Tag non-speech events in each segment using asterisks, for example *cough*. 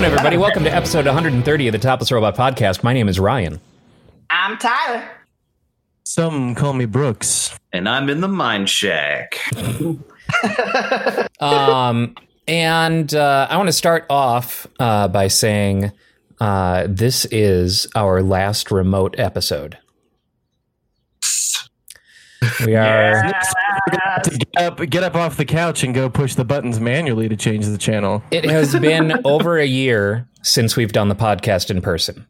Going, everybody? Welcome to episode 130 of the Topless Robot Podcast. My name is Ryan. I'm Tyler. Some call me Brooks. and I'm in the mine shack. *laughs* Um, and uh, I want to start off uh, by saying uh, this is our last remote episode. We are. To get up, get up off the couch and go push the buttons manually to change the channel. It has been over a year since we've done the podcast in person.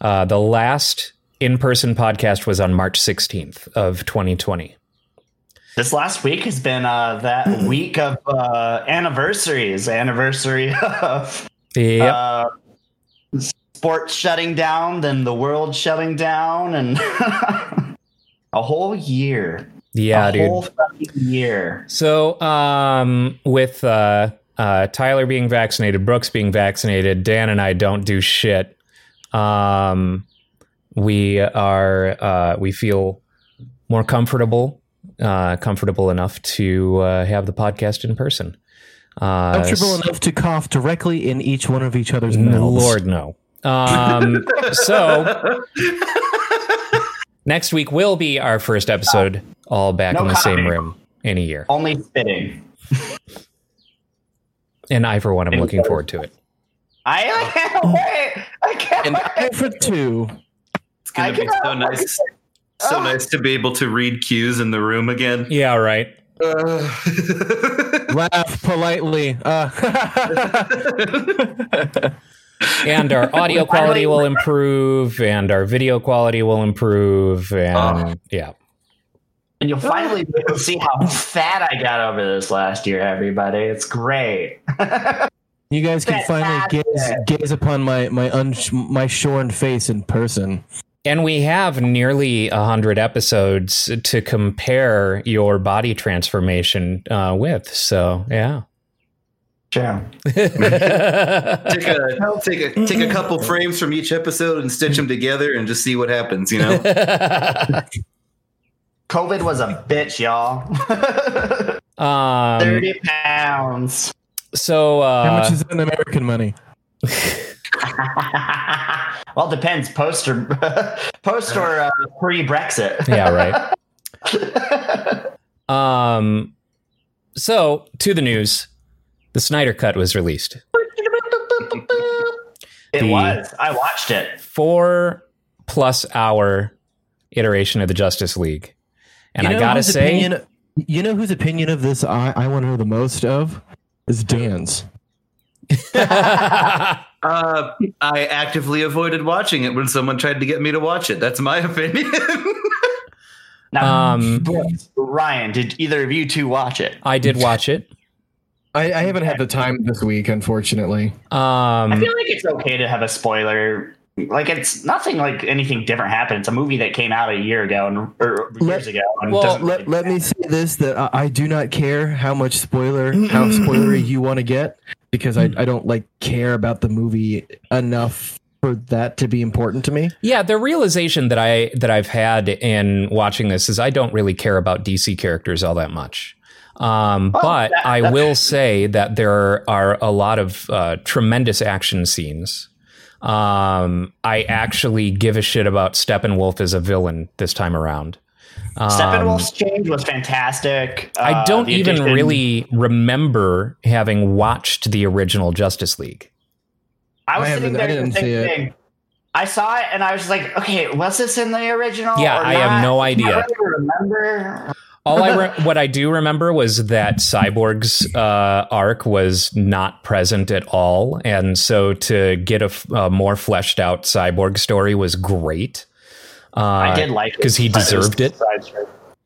Uh, the last in-person podcast was on March 16th of 2020. This last week has been uh, that *laughs* week of uh, anniversaries. Anniversary *laughs* of Yep. uh, sports shutting down, then the world shutting down, and *laughs* a whole year. Yeah, a dude. whole fucking year. So, um, with uh, uh, Tyler being vaccinated, Brooks being vaccinated, Dan and I don't do shit. Um, we are uh, we feel more comfortable, uh, comfortable enough to uh, have the podcast in person. Uh, Comfortable enough to cough directly in each one of each other's n- mouths. Lord no. Um, *laughs* so next week will be our first episode, all back No in the same room in a year. Only spitting. And I, for one, am looking forward to it. I, I can't wait. I can't And wait. I for two. It's gonna I be cannot so wait. nice, so nice to be able to read cues in the room again. Yeah, right. Uh, *laughs* Laugh politely. Uh, *laughs* *laughs* and our *laughs* audio quality will improve and our video quality will improve and Oh. yeah And you'll finally be able to see how *laughs* fat I got over this last year, everybody. It's great. *laughs* you guys can finally gaze, gaze upon my my un, my shorn face in person. and we have nearly 100 episodes to compare your body transformation uh, with so yeah Sure. *laughs* take a take a take a couple frames from each episode and stitch them together and just see what happens. You know, *laughs* COVID was a bitch, y'all. *laughs* um, 30 pounds. so How uh, much is that in American money? well, it depends. Post or post or uh, pre Brexit. yeah right um so to the news the snyder cut was released It The- was. I watched it. four plus hour iteration of the Justice League. And You I gotta say, opinion, you know whose opinion of this I, I want to know the most of is Dan's. *laughs* uh, I actively avoided watching it when someone tried to get me to watch it. That's my *laughs* opinion. Now, um, Ryan, did either of you two watch it? I did watch it. I, I haven't had the time this week, unfortunately. I Um, feel like it's okay to have a spoiler. Like it's nothing like anything different happened. It's a movie that came out a year ago and or years ago. And well, doesn't let, really- let me say this that I, I do not care how much spoiler how *clears throat* spoilery you want to get because I, I don't like care about the movie enough for that to be important to me. yeah, the realization that I that I've had in watching this is I don't really care about DC characters all that much. Um, Oh, but that- I will say that there are a lot of uh, tremendous action scenes. Um, I actually give a shit about Steppenwolf as a villain this time around. Um, Steppenwolf's change was fantastic. I Uh, don't even addition- really remember having watched the original Justice League. I was I sitting haven't- I there didn't see it. I saw it and I was like, okay, was this in the original? Yeah, or I have not? no I idea. don't really remember. All I re- what I do remember was that Cyborg's uh, arc was not present at all, and so to get a, f- a more fleshed out Cyborg story was great. Uh, I did like it 'cause he deserved it.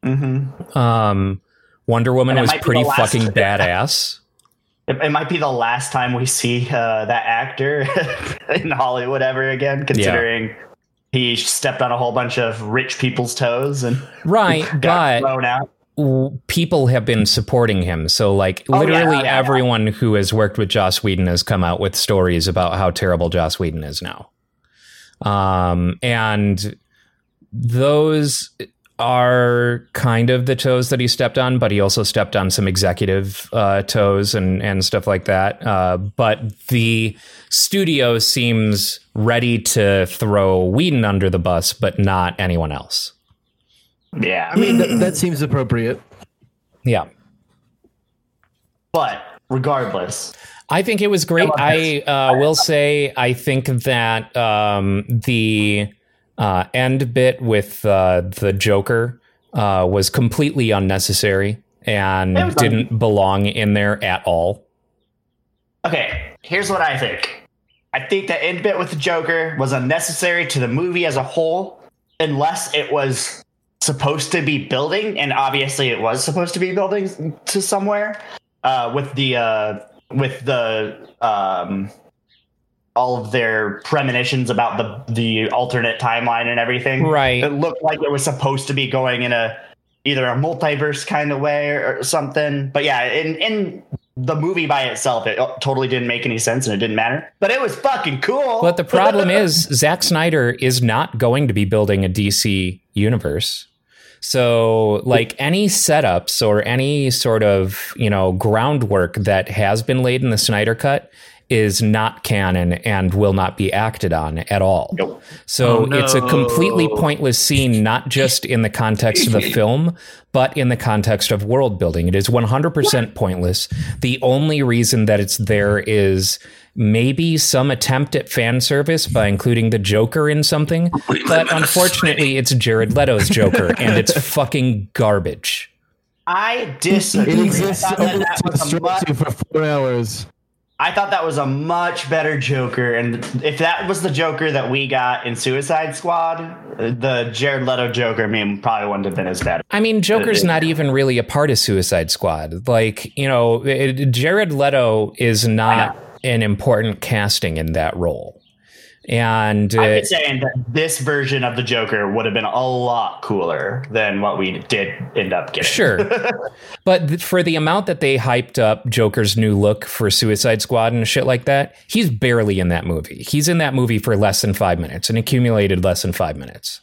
Mm-hmm. Um, Wonder Woman was pretty the last- fucking *laughs* badass. it, it might be the last time we see uh, that actor *laughs* in Hollywood ever again, considering he stepped on a whole bunch of rich people's toes and Right, *laughs* got but thrown out. people have been supporting him. So, like, Oh, literally oh, yeah, everyone who has worked with Joss Whedon has come out with stories about how terrible Joss Whedon is now. Um, and those are kind of the toes that he stepped on, but he also stepped on some executive uh, toes and and stuff like that. Uh, but the studio seems ready to throw Whedon under the bus, but not anyone else. Yeah, I mean, that, that seems appropriate. Yeah. but regardless, I think it was great. I uh, will say, I think that um, the uh, end bit with uh, the Joker uh, was completely unnecessary and didn't belong in there at all. okay. Here's what I think. I think that end bit with the Joker was unnecessary to the movie as a whole, unless it was supposed to be building, and obviously it was supposed to be building to somewhere. Uh, with the uh, with the um, all of their premonitions about the the alternate timeline and everything. Right. It looked like it was supposed to be going in a either a multiverse kind of way or, something. But yeah, in in the movie by itself, it uh, totally didn't make any sense and it didn't matter. But it was fucking cool. But the problem *laughs* is, Zack Snyder is not going to be building a DC universe. So, like any setups or any sort of you know groundwork that has been laid in the Snyder Cut is not canon and will not be acted on at all. Nope. So Oh, no. it's a completely pointless scene, not just in the context of the *laughs* film, but in the context of world building. It is 100% pointless. The only reason that it's there is maybe some attempt at fan service by including the Joker in something, *laughs* but unfortunately, it's Jared Leto's Joker, and it's *laughs* fucking garbage. I disagree. It exists thought only that, that to was a you much, for four hours. I thought that was a much better Joker, and if that was the Joker that we got in Suicide Squad, the Jared Leto Joker, I mean, probably wouldn't have been as bad. I mean, Joker's uh, not even really a part of Suicide Squad. Like, you know, it, Jared Leto is not an important casting in that role. And I'm uh, just saying that this version of the Joker would have been a lot cooler than what we did end up getting. Sure. *laughs* but th- for the amount that they hyped up Joker's new look for Suicide Squad and shit like that, he's barely in that movie. He's in that movie for less than five minutes, an accumulated less than five minutes.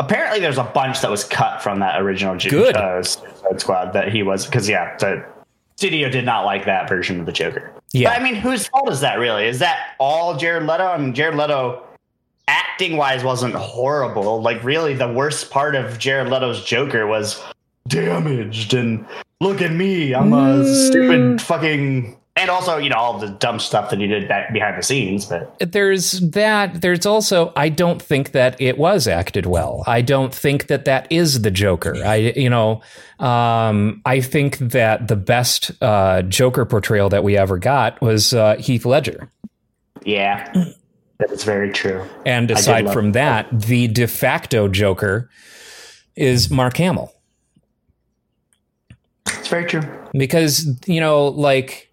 Apparently, there's a bunch that was cut from that original Ju- Good. Uh, Suicide Squad that he was because yeah, the studio did not like that version of the Joker. Yeah. But, I mean, whose fault is that really? Is that all Jared Leto? I mean, Jared Leto, acting wise, wasn't horrible. Like, really, the worst part of Jared Leto's Joker was damaged and look at me, I'm a stupid mm. fucking. And also, you know, all the dumb stuff that he did back behind the scenes. But there's that there's also i don't think that it was acted well i don't think that that is the joker i you know um i think that the best uh joker portrayal that we ever got was uh heath ledger yeah, that is very true. and aside from that the de facto joker is mark hamill It's very true. because you know like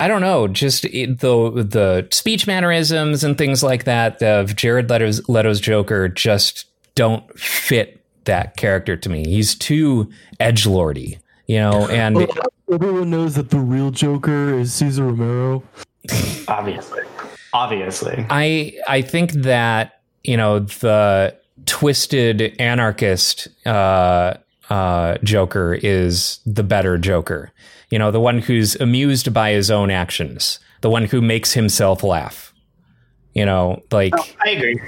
i don't know just it, the the speech mannerisms and things like that of jared leto's, leto's joker just don't fit that character to me he's too edge lordy you know *laughs* and Well, everyone knows that the real Joker is Cesar Romero. *laughs* Obviously, obviously. i i think that you know the twisted anarchist uh uh joker is the better joker you know the one who's amused by his own actions the one who makes himself laugh you know like I agree.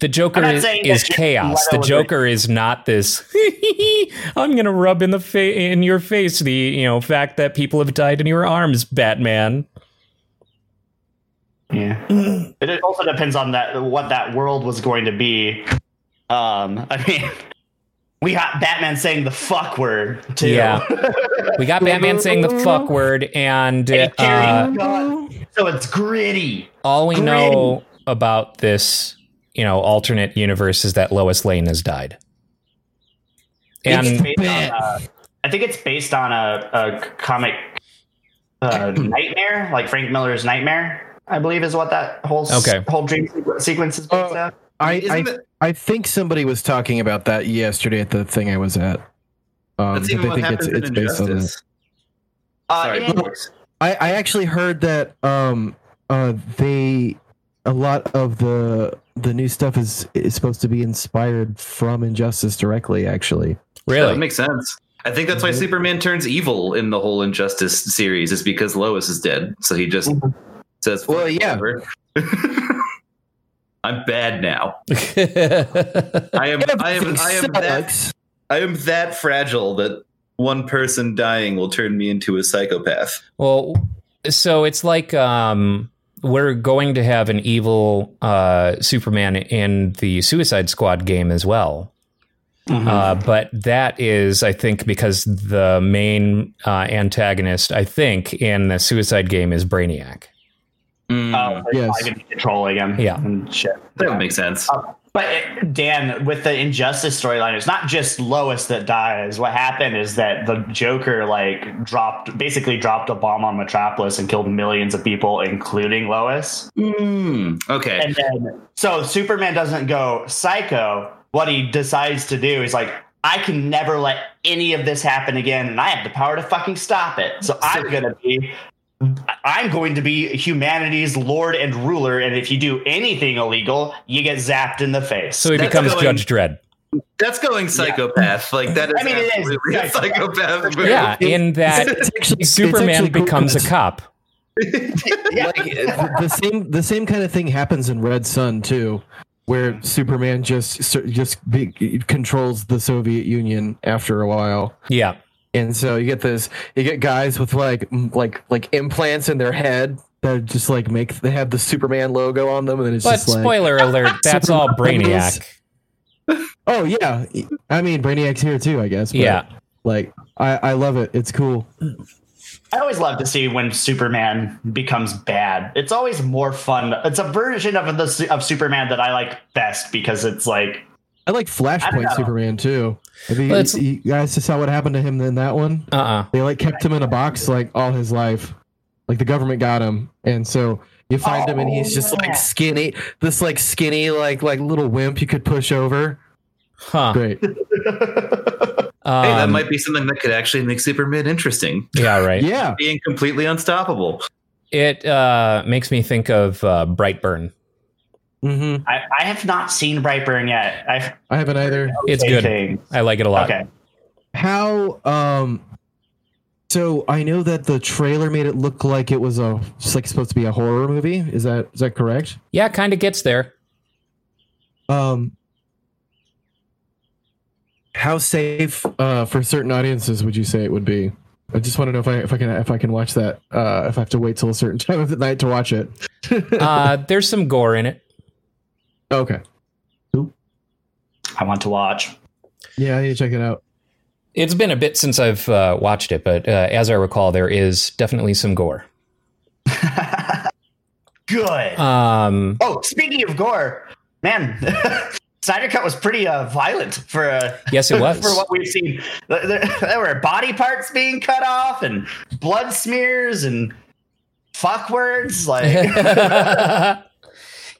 the joker is, is chaos the Leto was joker is not this *laughs* i'm gonna rub in the fa- in your face the you know fact that people have died in your arms batman Yeah. It also depends on that what that world was going to be. Um, *laughs* I mean, we got Batman saying the fuck word too. Yeah. *laughs* we got batman saying the fuck word and And uh, carrying a gun. so it's gritty. all we know about this you know alternate universe is that lois lane has died and based on, uh, I think it's based on a, a comic uh, *clears throat* nightmare, like Frank Miller's Nightmare, I believe is what that whole s- Okay. whole dream sequ- sequence is based Oh. off. I, Isn't I, it- I think somebody was talking about that yesterday at the thing I was at. Um, That's that even they what think it's, happens it's in based on that. Injustice. Uh, Sorry, and- Alex. I, I actually heard that um uh they a lot of the the new stuff is is supposed to be inspired from Injustice directly. Actually, That Really? makes sense. I think that's why Mhm. Superman turns evil in the whole Injustice series is because Lois is dead. So he just says, Well, yeah. "Whatever." *laughs* I'm bad now. *laughs* I am. I am. I am that. I am that fragile that one person dying will turn me into a psychopath. well, so it's like um, we're going to have an evil uh, Superman in the Suicide Squad game as well. Mhm. Uh, but that is, I think, because the main uh, antagonist, I think, in the Suicide game is Brainiac. Mm, Oh, they're Yes. probably gonna be controlling him. Yeah. and shit. that would make sense. But it- Dan, with the Injustice storyline, it's not just Lois that dies. What happened is that the Joker like dropped, basically dropped a bomb on Metropolis and killed millions of people, including Lois. Mm, okay. And then, so Superman doesn't go psycho. What he decides to do is like, I can never let any of this happen again, and I have the power to fucking stop it. So I'm gonna be, I'm going to be humanity's lord and ruler. And if you do anything illegal, you get zapped in the face. So he That's becomes going- Judge Dredd. That's going psychopath. Like that is I mean, it is. absolutely a psychopath. move. Yeah, in that actually- Superman actually cool becomes a because, cop. *laughs* yeah. Like the the same the same kind of thing happens in Red Son too, where Superman just just be, controls the Soviet Union after a while. Yeah. And so you get this you get guys with like like like implants in their head that just like make they have the superman logo on them and then it's But just like spoiler alert, *laughs* that's all Brainiac. oh yeah i mean brainiac's here too i guess but, Yeah. like i i love it it's cool I always love to see when Superman becomes bad. It's always more fun. It's a version of the of Superman that I like best because it's like i like flashpoint know. superman too have you, Well, you guys saw what happened to him in that one Uh-uh. they like kept him in a box like all his life like the government got him and so you find him and he's just Oh, yeah. like skinny this like skinny like like little wimp you could push over Huh. great Um, *laughs* Hey, that might be something that could actually make Superman interesting. Yeah, right. yeah Being completely unstoppable. It uh, makes me think of uh, Brightburn. Hmm I, I have not seen Brightburn yet. I've I haven't either. It's good. things. I like it a lot. Okay. How um so I know that the trailer made it look like it was a it's like supposed to be a horror movie. Is that is that correct? Yeah, kind of gets there. Um how safe uh for certain audiences would you say it would be? I just want to know if I if I can if I can watch that uh if I have to wait till a certain *laughs* time of the night to watch it. *laughs* Uh, there's some gore in it. Okay. I want to watch. Yeah, I need to check it out. It's been a bit since I've uh, watched it, but uh, as I recall, there is definitely some gore. *laughs* Good. Um, oh, speaking of gore, man, *laughs* Snyder Cut was pretty uh, violent for uh, yes, it *laughs* was. for what we've seen. There, there- there were body parts being cut off and blood smears and fuck words. Like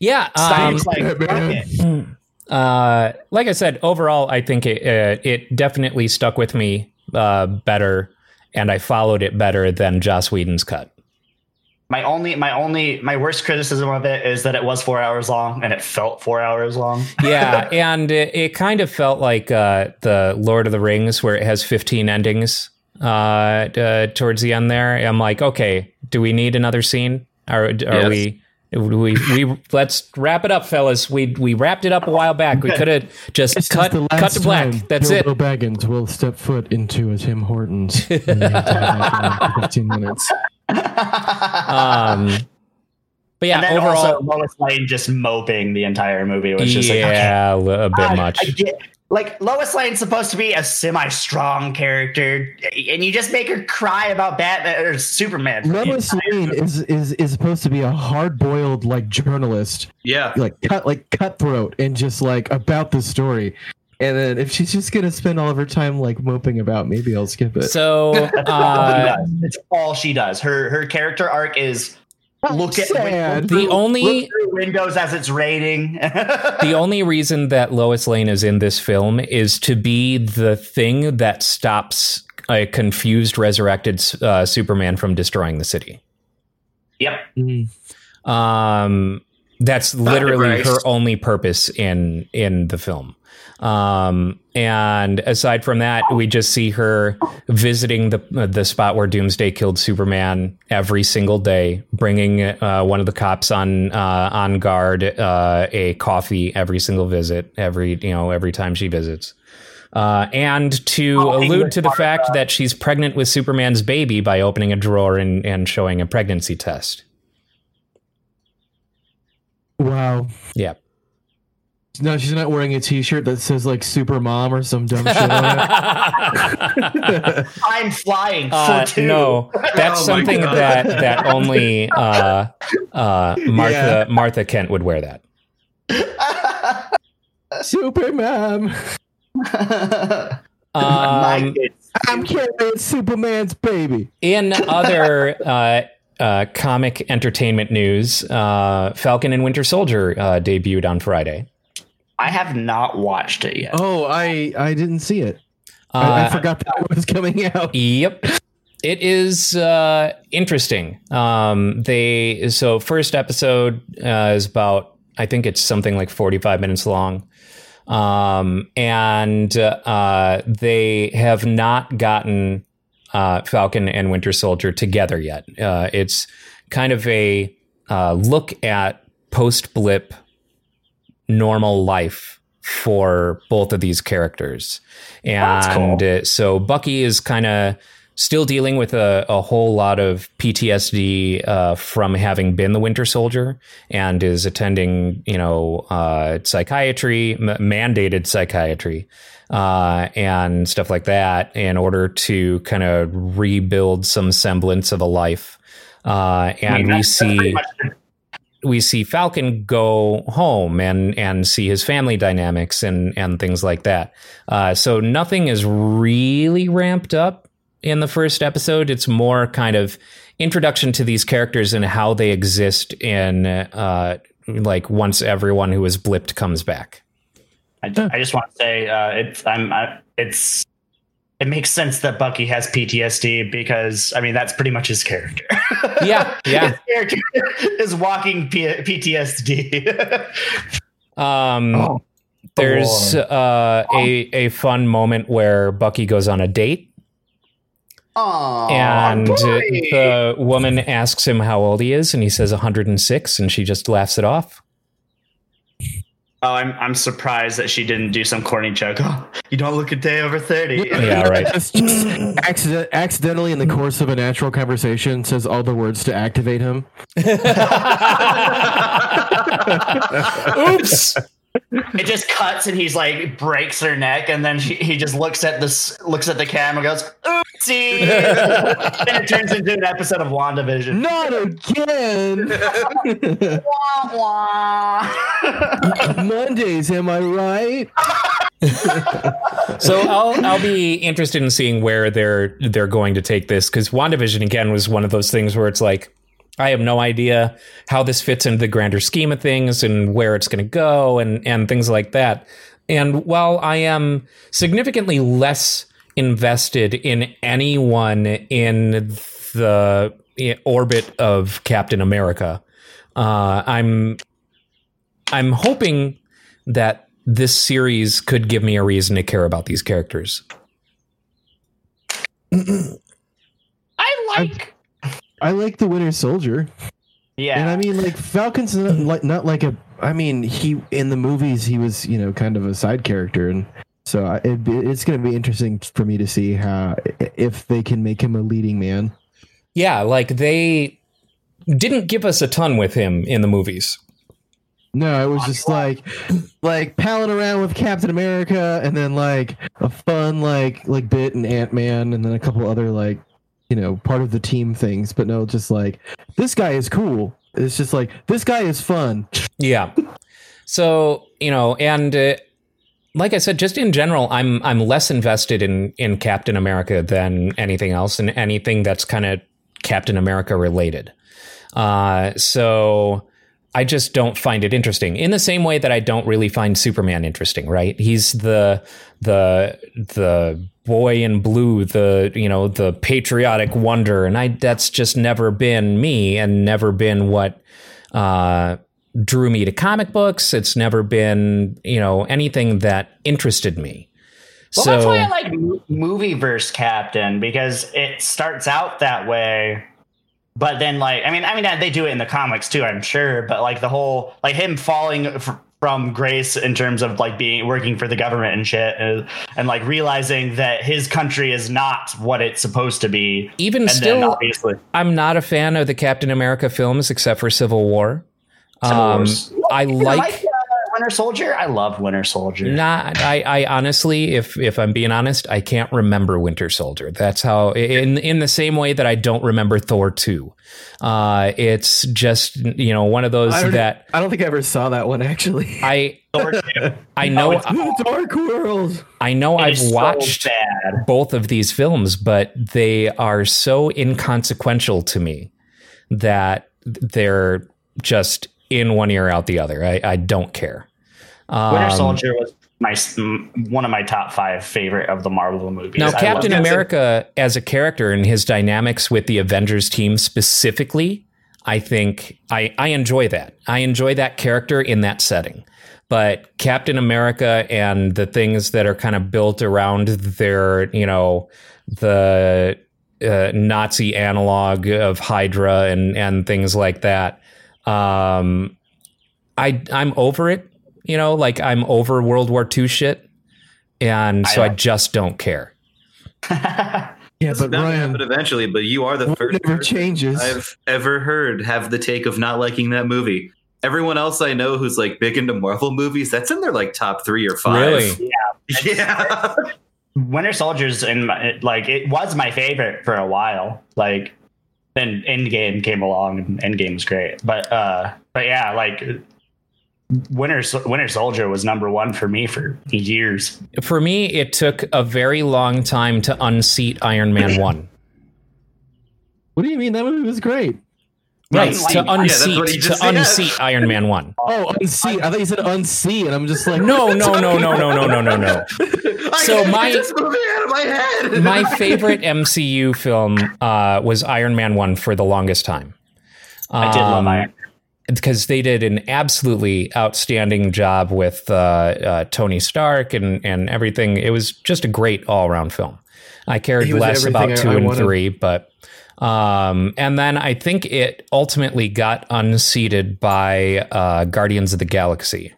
yeah. Um, like, fuck uh, like I said, overall, I think it uh, it definitely stuck with me uh, better, and I followed it better than Joss Whedon's cut. My only, my only, my worst criticism of it is that it was four hours long and it felt four hours long. *laughs* yeah, and it, it kind of felt like uh, the Lord of the Rings, where it has 15 endings uh, uh, towards the end. There, I'm like, okay, do we need another scene? Are, are Yes. we? We we let's wrap it up, fellas. We we wrapped it up a while back. We could have just This cut the last cut to black. time That's it. Bilbo Baggins will step foot into a Tim Hortons. And we have to have that for 15 minutes. Um, but yeah, and then overall, also Lois Lane just moping the entire movie was just like, okay, yeah, a li- a bit I- much. I get, like Lois Lane's supposed to be a semi-strong character, and you just make her cry about Batman or Superman. for Lois Lane is, is is supposed to be a hard boiled like journalist, Yeah. like cut like cutthroat and just like about the story. And then if she's just gonna spend all of her time like moping about, maybe I'll skip it. So *laughs* all she uh, does. It's all she does. Her her character arc is look at sad. The through- only- look windows as it's raining. *laughs* the only reason that Lois Lane is in this film is to be the thing that stops a confused, resurrected uh, Superman from destroying the city. yep. Mm. Um, that's literally her only purpose in in the film. Um, and aside from that, we just see her visiting the the spot where Doomsday killed Superman every single day, bringing uh, one of the cops on uh, on guard uh, a coffee every single visit, every you know every time she visits. Uh, and to Oh, allude to the fact that. that she's pregnant with Superman's baby by opening a drawer and, and showing a pregnancy test. Wow. Yeah. No, she's not wearing a T-shirt that says like "Super Mom" or some dumb shit on it. I'm flying for Uh, two. no, that's Oh something that that only uh, uh, Martha Yeah. Martha Kent would wear that. *laughs* Super Mom. *laughs* Um. I'm carrying Superman's baby. in other uh, uh, comic entertainment news, uh, Falcon and Winter Soldier uh, debuted on Friday. I have not watched it yet. Oh, I I didn't see it. I, I Uh, forgot that *laughs* was coming out. Yep. It is uh, interesting. Um, they so first episode uh, is about I think it's something like forty five minutes long, um, and uh, they have not gotten uh, Falcon and Winter Soldier together yet. Uh, it's kind of a uh, look at post blip normal life for both of these characters. And cool. uh, so Bucky is kind of still dealing with a, a whole lot of PTSD uh, from having been the Winter Soldier and is attending, you know, uh, psychiatry, m- mandated psychiatry. Uh, and stuff like that in order to kind of rebuild some semblance of a life. Uh, and I mean, we that's- that's pretty see we see Falcon go home and and see his family dynamics and and things like that. Uh, so nothing is really ramped up in the first episode. It's more kind of introduction to these characters and how they exist in uh, like once everyone who was blipped comes back. I, I just want to say uh, it's I'm I, it's it makes sense that Bucky has PTSD because I mean that's pretty much his character. *laughs* Yeah, yeah. his character *laughs* is walking P- PTSD. *laughs* Um, Oh, there's uh, a a fun moment where Bucky goes on a date Aww, and boy. the woman asks him how old he is and he says 106 and she just laughs it off oh, I'm I'm surprised that she didn't do some corny joke. Oh, you don't look a day over thirty. *laughs* Yeah, right. Just, just accident, accidentally in the hmm. course of a natural conversation says all the words to activate him. *laughs* *laughs* oops It just cuts and he's like breaks her neck, and then he, he just looks at this looks at the camera, and goes oopsie, *laughs* and it turns into an episode of WandaVision. Not again. Wah, *laughs* wah. *laughs* Mondays, am I right? so I'll I'll be interested in seeing where they're they're going to take this because WandaVision again was one of those things where it's like I have no idea how this fits into the grander scheme of things and where it's going to go and and things like that. And while I am significantly less invested in anyone in the orbit of Captain America, uh, I'm I'm hoping that this series could give me a reason to care about these characters. I like. I like the Winter Soldier, Yeah, and I mean, like Falcon's not like not like a. I mean, he in the movies he was you know kind of a side character, and so I, it, it's going to be interesting for me to see how if they can make him a leading man. Yeah, like they didn't give us a ton with him in the movies. No, it was just like like palling around with Captain America and then like a fun like like bit in Ant Man and then a couple other like you know part of the team things. But no, just like this guy is cool. It's just like this guy is fun. Yeah. So, you know, and uh, like I said, just in general, I'm I'm less invested in in Captain America than anything else, and anything that's kind of Captain America related. Uh, so I just don't find it interesting. In the same way that I don't really find Superman interesting. Right? He's the the the boy in blue, the you know the patriotic wonder, and I that's just never been me, and never been what. Uh, drew me to comic books. It's never been, you know, anything that interested me. Well, so that's why I like mo- movie verse Captain because it starts out that way, but then like I mean I mean they do it in the comics too I'm sure, but like the whole like him falling from grace in terms of like being working for the government and shit, and, and like realizing that his country is not what it's supposed to be. even And then still, obviously, I'm not a fan of the Captain America films except for Civil War. Civil Um, Wars. I I like. Like Winter Soldier. I love Winter Soldier. Not, I, I honestly, if if I'm being honest, I can't remember Winter Soldier. That's how, in in the same way that I don't remember Thor two. Uh, it's just you know one of those I that I don't think I ever saw that one actually. *laughs* I Thor 2. I know the Dark World. I know It I've is so watched both of these films, but they are so inconsequential to me that they're just in one ear out the other. I, I don't care. Winter Um, Soldier was my one of my top five favorite of the Marvel movies. Now, Captain it. America as a character and his dynamics with the Avengers team specifically, I think I, I enjoy that. I enjoy that character in that setting. But Captain America and the things that are kind of built around their, you know, the uh, Nazi analog of Hydra and and things like that. Um, I I'm over it. You know, like I'm over World War II shit, and so I, I- just don't care. *laughs* Yeah, but bound Ryan, happen eventually, but you are the first never changes. I've ever heard have the take of not liking that movie. Everyone else I know who's like big into Marvel movies, that's in their like top three or five. Really? *laughs* Yeah. Yeah. Winter Soldier's in my like it was my favorite for a while. Like then Endgame came along and Endgame was great. But uh but yeah, like Winter Winter Soldier was number one for me for years. For me, it took a very long time to unseat Iron Man *laughs* One. what do you mean? That movie was great. Right, Like- to unseat what he to said. unseat Iron Man One. *laughs* Oh, unseat. I thought you said unsee, and I'm just like, No, no, no, no, no, no, no, *laughs* no, no. So my- get this movie out of my head. My favorite MCU film uh, was Iron Man One for the longest time. I did love Um, Iron. Because they did an absolutely outstanding job with uh, uh, Tony Stark and and everything. It was just a great all around film. I cared less about two I- I and wanted. three, but um, and then I think it ultimately got unseated by uh, Guardians of the Galaxy.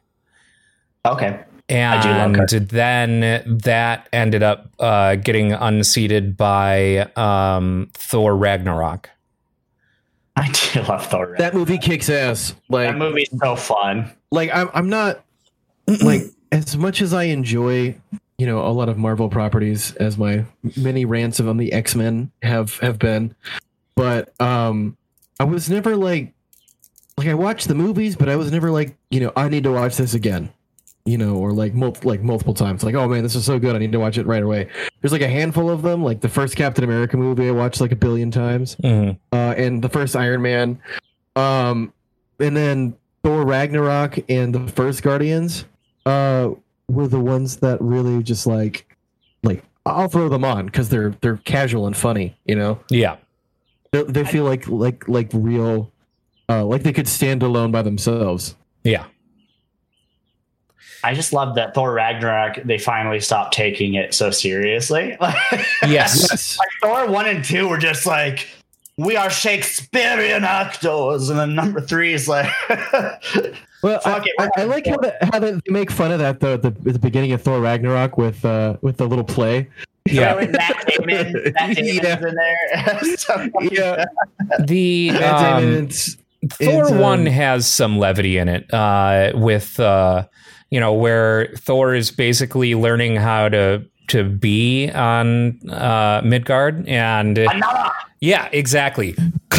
Okay. I do love And then that ended up uh, getting unseated by um, Thor Ragnarok. *laughs* I do love Thor. that movie kicks ass. Like, that movie's so fun. like I'm, I'm not *clears throat* like as much as I enjoy, you know, a lot of Marvel properties, as my many rants of on the X Men have have been, but um, I was never like, like I watched the movies, but I was never like, you know, I need to watch this again, you know, or like mul- like multiple times, like, oh man, this is so good, I need to watch it right away. There's like a handful of them, like the first Captain America movie, I watched like a billion times Mhm. uh, and the first Iron Man, um, and then Thor Ragnarok and the first Guardians, uh, were the ones that really just like, like I'll throw them on because they're they're casual and funny, you know. Yeah. They, they feel like like like real, uh, like they could stand alone by themselves. Yeah. I just love that Thor Ragnarok. They finally stopped taking it so seriously. Yes. *laughs* Yes. like Thor one and two were just like we are Shakespearean actors, and then number three is like *laughs* Well, I, it. I, I like how the, how they make fun of that though at the, at the beginning of Thor Ragnarok with uh with the little play. Yeah. with Matt Damon. *laughs* Matt Damon's Yeah. in there. So Yeah, The um, Thor It's, um, one has some levity in it, uh, with uh, you know where Thor is basically learning how to to be on uh, Midgard, and Another. yeah, exactly. *laughs*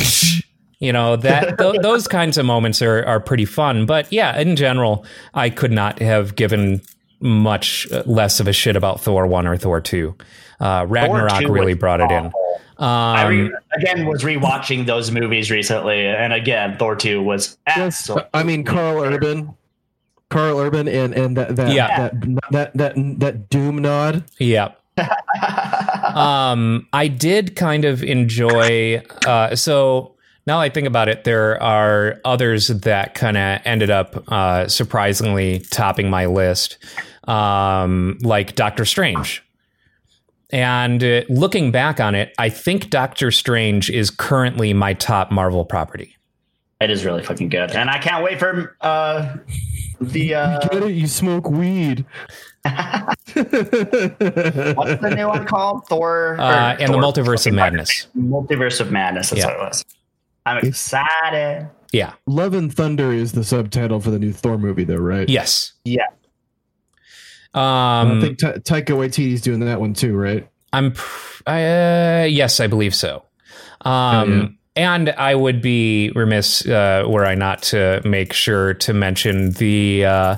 You know that *laughs* th- those kinds of moments are are pretty fun, but yeah, in general, I could not have given much less of a shit about Thor one or Thor two. Uh, Ragnarok two really was brought it in. awful. I Um, re- again was rewatching those movies recently, and again, Thor two was Yes, absolutely. I mean Carl Urban, Carl Urban, and and that that Yeah. that, that that that doom nod. yeah. *laughs* um, I did kind of enjoy. Uh, so now I think about it, there are others that kind of ended up uh, surprisingly topping my list, um, like Doctor Strange. And uh, looking back on it, I think Doctor Strange is currently my top Marvel property. it is really fucking good, and I can't wait for uh, the uh, you Get it? You smoke weed. *laughs* what's the new one called? Thor Uh, and the Multiverse of Madness. Multiverse of Madness. That's Yeah. what it was. I'm excited. Yeah. Love and Thunder is the subtitle for the new Thor movie, though, right? Yes. Yeah. Um, I think Ta Taika Waititi's doing that one too, right? I'm, pr- uh, yes, I believe so. Um, and I would be remiss uh, were I not to make sure to mention the uh,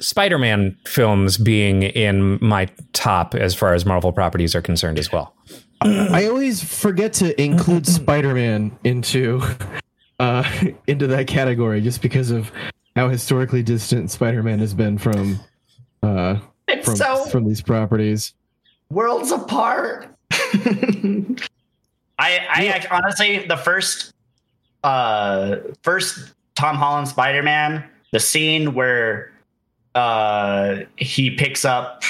Spider-Man films being in my top as far as Marvel properties are concerned as well. I always forget to include *laughs* Spider-Man into uh into that category just because of how historically distant Spider-Man has been from uh It's from so from these properties. worlds apart. *laughs* I, I act- honestly, the first, uh, first Tom Holland Spider Man, the scene where, uh, he picks up,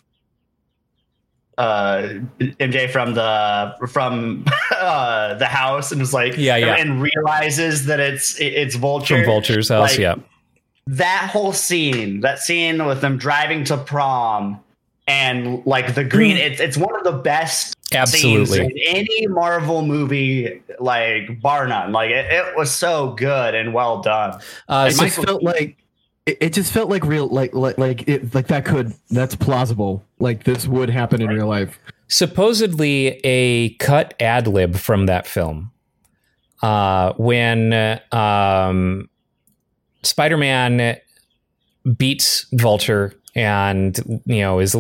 uh, MJ from the from *laughs* uh the house and is like Yeah, yeah. and realizes that it's it's vulture From Vulture's house, Like, yeah. that whole scene, that scene with them driving to prom and like the green, it's it's one of the best Absolutely. in any Marvel movie, like bar none. Like it, it was so good and well done. Uh, It so- just felt like it, it just felt like real like like like it like that could that's plausible. Like this would happen in real life. supposedly a cut ad lib from that film uh, when um, spider-man beats vulture and you know is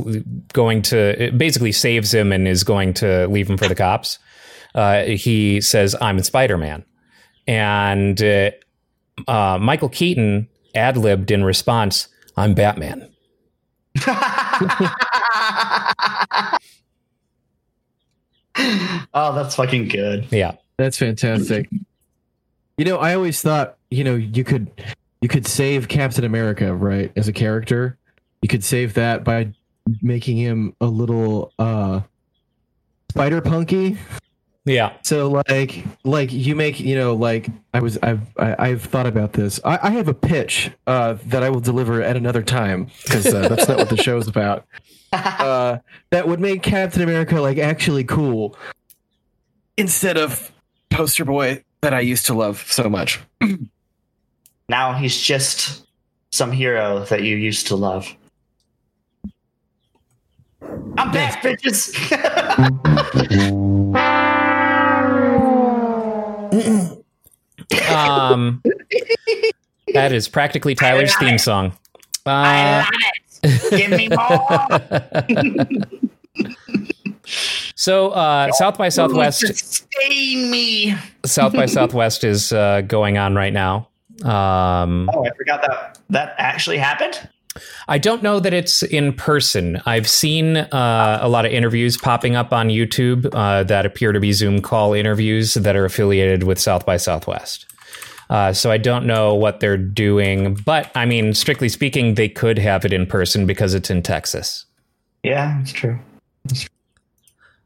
going to basically saves him and is going to leave him for the cops uh, he says i'm spider-man and uh, uh, michael keaton ad-libbed in response i'm batman *laughs* oh, that's fucking good. yeah That's fantastic. You know, I always thought, you know, you could you could save Captain America, right, as a character. You could save that by making him a little uh spider punky. yeah So like like you make, you know, like I was I've I, I've thought about this. I, I have a pitch uh that I will deliver at another time because uh, that's not what the show's about. *laughs* Uh that would make Captain America like actually cool instead of poster boy that I used to love so much. Now he's just some hero that you used to love. I'm back, bitches. *laughs* um, that is practically Tyler's theme it. song. I Uh, love it. Give me more. *laughs* so uh, South by Southwest, Sustain me. South by Southwest is uh, going on right now. Um, Oh, I forgot that that actually happened. I don't know that it's in person. I've seen uh, a lot of interviews popping up on YouTube uh, that appear to be Zoom call interviews that are affiliated with South by Southwest. Uh, so I don't know what they're doing, but I mean, strictly speaking, they could have it in person because it's in Texas. Yeah, it's true.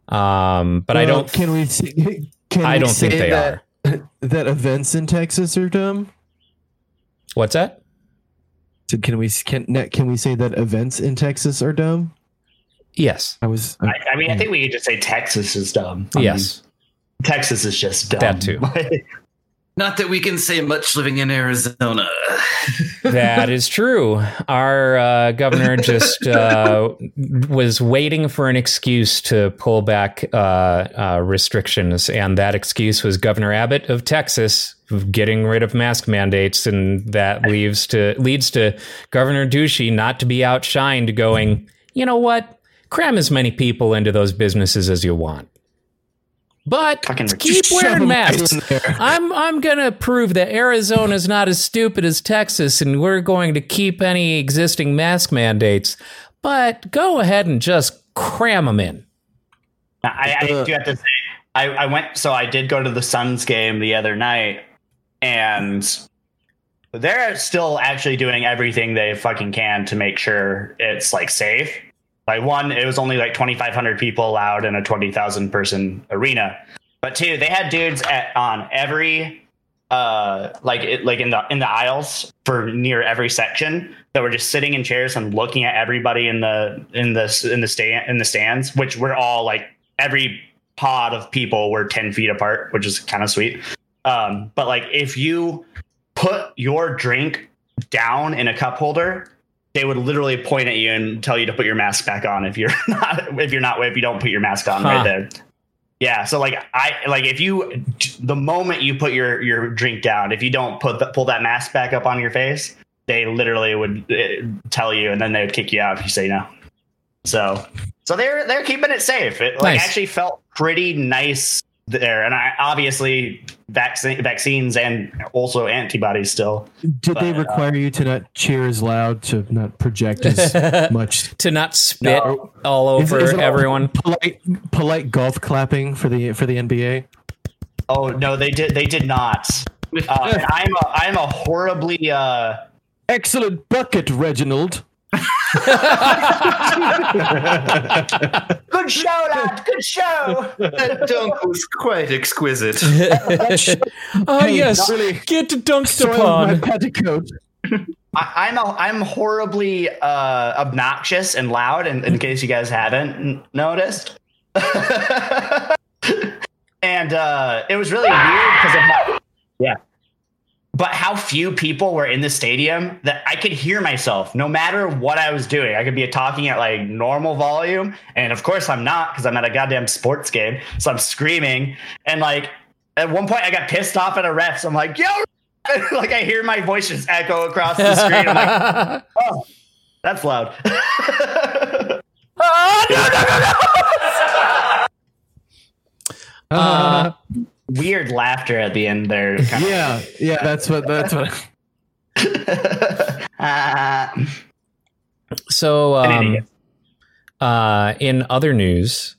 Um, but I don't. Can we? *laughs* See, can I we don't think say they that, are. That events in Texas are dumb. What's that? So can we can can we say that events in Texas are dumb? Yes. I was. Uh, I, I mean, I think we could just say Texas is dumb. I mean, Yes. Texas is just dumb. That too. *laughs* Not that we can say much living in Arizona. *laughs* that is true. Our uh, governor *laughs* just uh, was waiting for an excuse to pull back uh, uh, restrictions, and that excuse was Governor Abbott of Texas getting rid of mask mandates, and that leaves to leads to Governor Ducey not to be outshined, going, you know what, cram as many people into those businesses as you want. But keep wearing masks. I'm I'm gonna prove that Arizona's not as stupid as Texas, and we're going to keep any existing mask mandates. But go ahead and just cram them in. I, I do have to say, I, I went. So I did go to the Suns game the other night, and they're still actually doing everything they fucking can to make sure it's like safe. Like one, it was only like twenty five hundred people allowed in a twenty thousand person arena, but two, they had dudes at on every uh like it, like in the in the aisles for near every section that were just sitting in chairs and looking at everybody in the in the in the stand in the stands, which were all like every pod of people were ten feet apart, which is kind of sweet. Um, but like if you put your drink down in a cup holder, they would literally point at you and tell you to put your mask back on if you're *laughs* not if you're not if you don't put your mask on Huh. right there. Yeah, so like I like if you the moment you put your your drink down, if you don't put the, pull that mask back up on your face, they literally would uh, tell you, and then they would kick you out if you say no. So so they're they're keeping it safe. It like Nice. actually felt pretty nice there, and I obviously vaccine vaccines and also antibodies still. Did they But, uh, require you to not cheer as loud, to not project as *laughs* much? to not spit No. all over is it all everyone. Polite, polite golf clapping for the for the NBA. Oh no, they did they did not. *laughs* Uh, I'm a, I'm a horribly uh, Excellent bucket, Reginald. Good show, lad. Good show. that dunk was quite exquisite. oh *laughs* Hey, yes, really get dunked Soiled my petticoat. I, I'm a, I'm horribly uh, obnoxious and loud. In, in case you guys haven't n- noticed, *laughs* and uh, it was really weird because of how, yeah. But how few people were in the stadium that I could hear myself no matter what I was doing. I could be talking at like normal volume, and of course I'm not because I'm at a goddamn sports game, so I'm screaming. And like at one point, I got pissed off at a ref. So I'm like, "Yo!" *laughs* like I hear my voice just echo across the screen. I'm like, *laughs* oh, that's loud. oh, no, no, no, no. Uh, *laughs* Weird laughter at the end there. kind of- yeah, yeah, that's what that's what. Uh, *laughs* So, um, uh, in other news,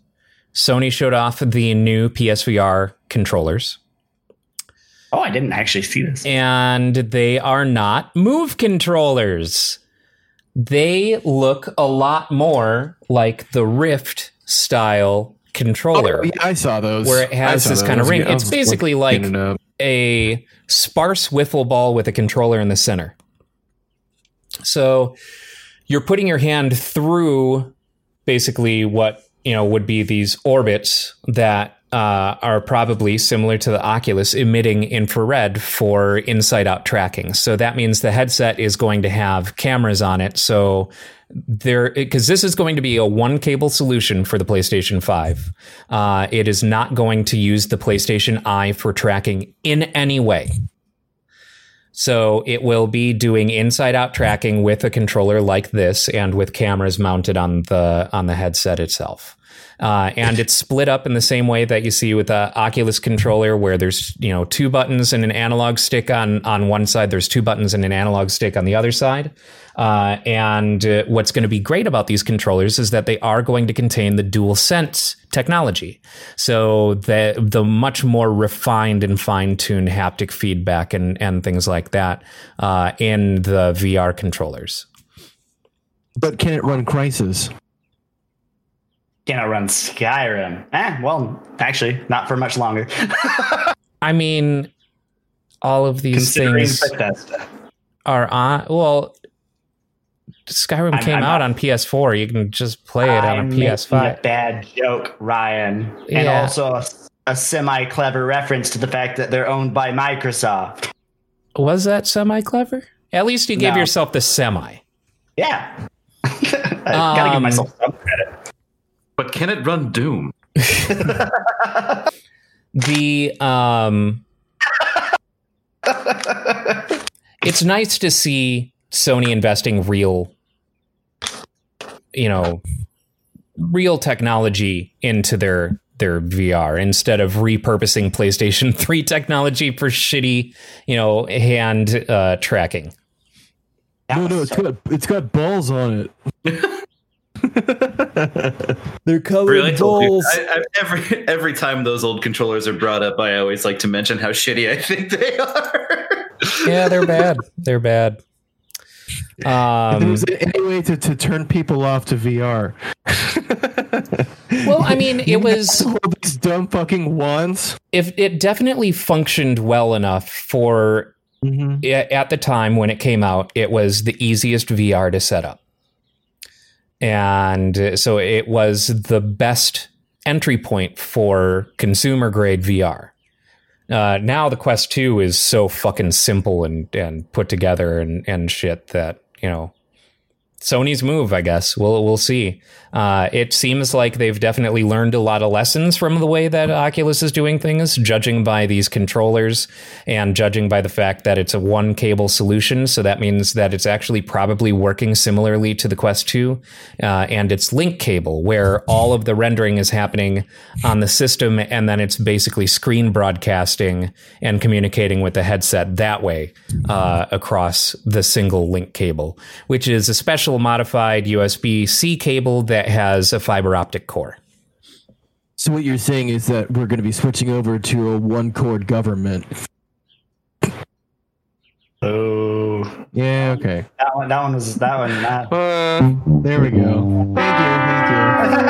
Sony showed off the new PSVR controllers, oh, I didn't actually see this. and they are not Move controllers. They look a lot more like the Rift style controller. Oh, yeah, I saw those. Where it has this those. kind of ring. It's basically like- it a sparse wiffle ball with a controller in the center. So you're putting your hand through basically what you know would be these orbits that uh, are probably similar to the Oculus, emitting infrared for inside out tracking. So that means the headset is going to have cameras on it. So there, because this is going to be a one cable solution for the PlayStation 5. Uh, it is not going to use the PlayStation Eye for tracking in any way. So it will be doing inside out tracking with a controller like this and with cameras mounted on the on the headset itself. Uh, and it's split up in the same way that you see with the Oculus controller, where there's you know two buttons and an analog stick on on one side. There's two buttons and an analog stick on the other side. Uh, and uh, what's going to be great about these controllers is that they are going to contain the dual sense technology, so the the much more refined and fine tuned haptic feedback and and things like that uh, in the VR controllers. But can it run Crysis? Can I run Skyrim? Eh, well, actually, not for much longer. I mean, all of these things Bethesda. are on. Well, Skyrim I'm- came I'm out not- on PS4. You can just play it on a I'm making PS5. A bad joke, Ryan, and also a semi clever reference to the fact that they're owned by Microsoft. Was that semi clever? At least you gave No. yourself the semi. Yeah. *laughs* I gotta give Um, myself some credit. But can it run Doom? *laughs* The um it's nice to see Sony investing real you know real technology into their their VR instead of repurposing PlayStation *laughs* 3 technology for shitty, you know, hand uh, tracking. No, no, it's so- got it's got balls on it. *laughs* *laughs* They're colored Really? I told you, I, I, every every time those old controllers are brought up, I always like to mention how shitty I think they are. yeah, they're bad. *laughs* They're bad. If there Um, was any way to, to turn people off to VR. well, I mean, *laughs* it was all these dumb fucking wands. if it definitely functioned well enough for Mm-hmm. at the time when it came out, it was the easiest VR to set up. And so it was the best entry point for consumer grade VR. Uh, now the Quest 2 is so fucking simple and, and put together and, and shit that, you know, Sony's move, I guess. We'll we'll see. Uh, it seems like they've definitely learned a lot of lessons from the way that Oculus is doing things, judging by these controllers and judging by the fact that it's a one cable solution. So that means that it's actually probably working similarly to the Quest 2 uh, and it's link cable, where all of the rendering is happening on the system and then it's basically screen broadcasting and communicating with the headset that way uh, across the single link cable, which is a special modified USB C cable that has a fiber optic core. So what you're saying is that we're going to be switching over to a one cord government. Oh, Yeah. Okay. that one. That one was that one. That, There we go. Thank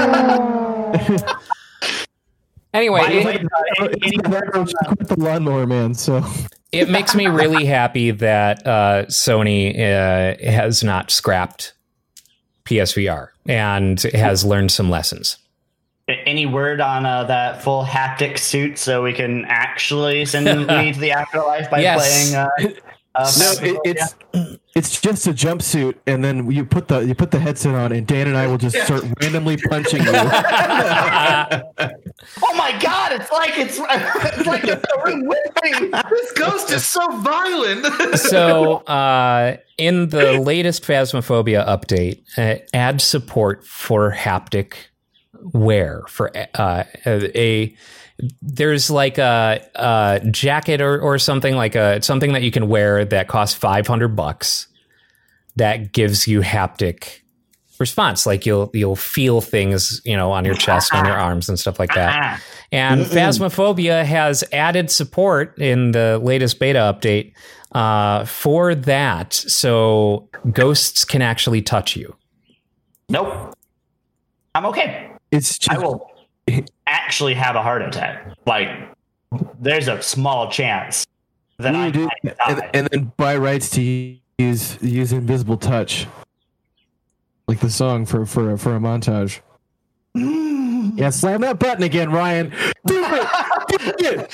you. Thank you. *laughs* Anyway, By the it- way, uh, any- any word on It's the lawnmower man. So it makes me really happy that uh, Sony uh, has not scrapped PSVR and has learned some lessons. any word on uh, that full haptic suit so we can actually send *laughs* me to the afterlife by Yes. playing? Uh, *laughs* uh, no, it, it's it's just a jumpsuit, and then you put the you put the headset on, and Dan and I will just start randomly punching you. *laughs* oh my god! It's like it's, *laughs* it's like it's the ring whipping. this ghost is so violent. *laughs* so uh, in the latest phasmophobia update uh, add support for haptic wear for uh, a there's like a, a jacket or, or something like a something that you can wear that costs 500 bucks that gives you haptic response like you'll you'll feel things you know on your chest on your arms and stuff like that Ah, *laughs* and Phasmophobia has added support in the latest beta update uh, for that. So ghosts can actually touch you. nope. I'm okay. It's I will actually have a heart attack. Like, there's a small chance that I Yeah, dude. might and, and then buy rights to use use invisible touch, like the song for for for a montage. Yeah, slam that button again, Ryan. Do it. Do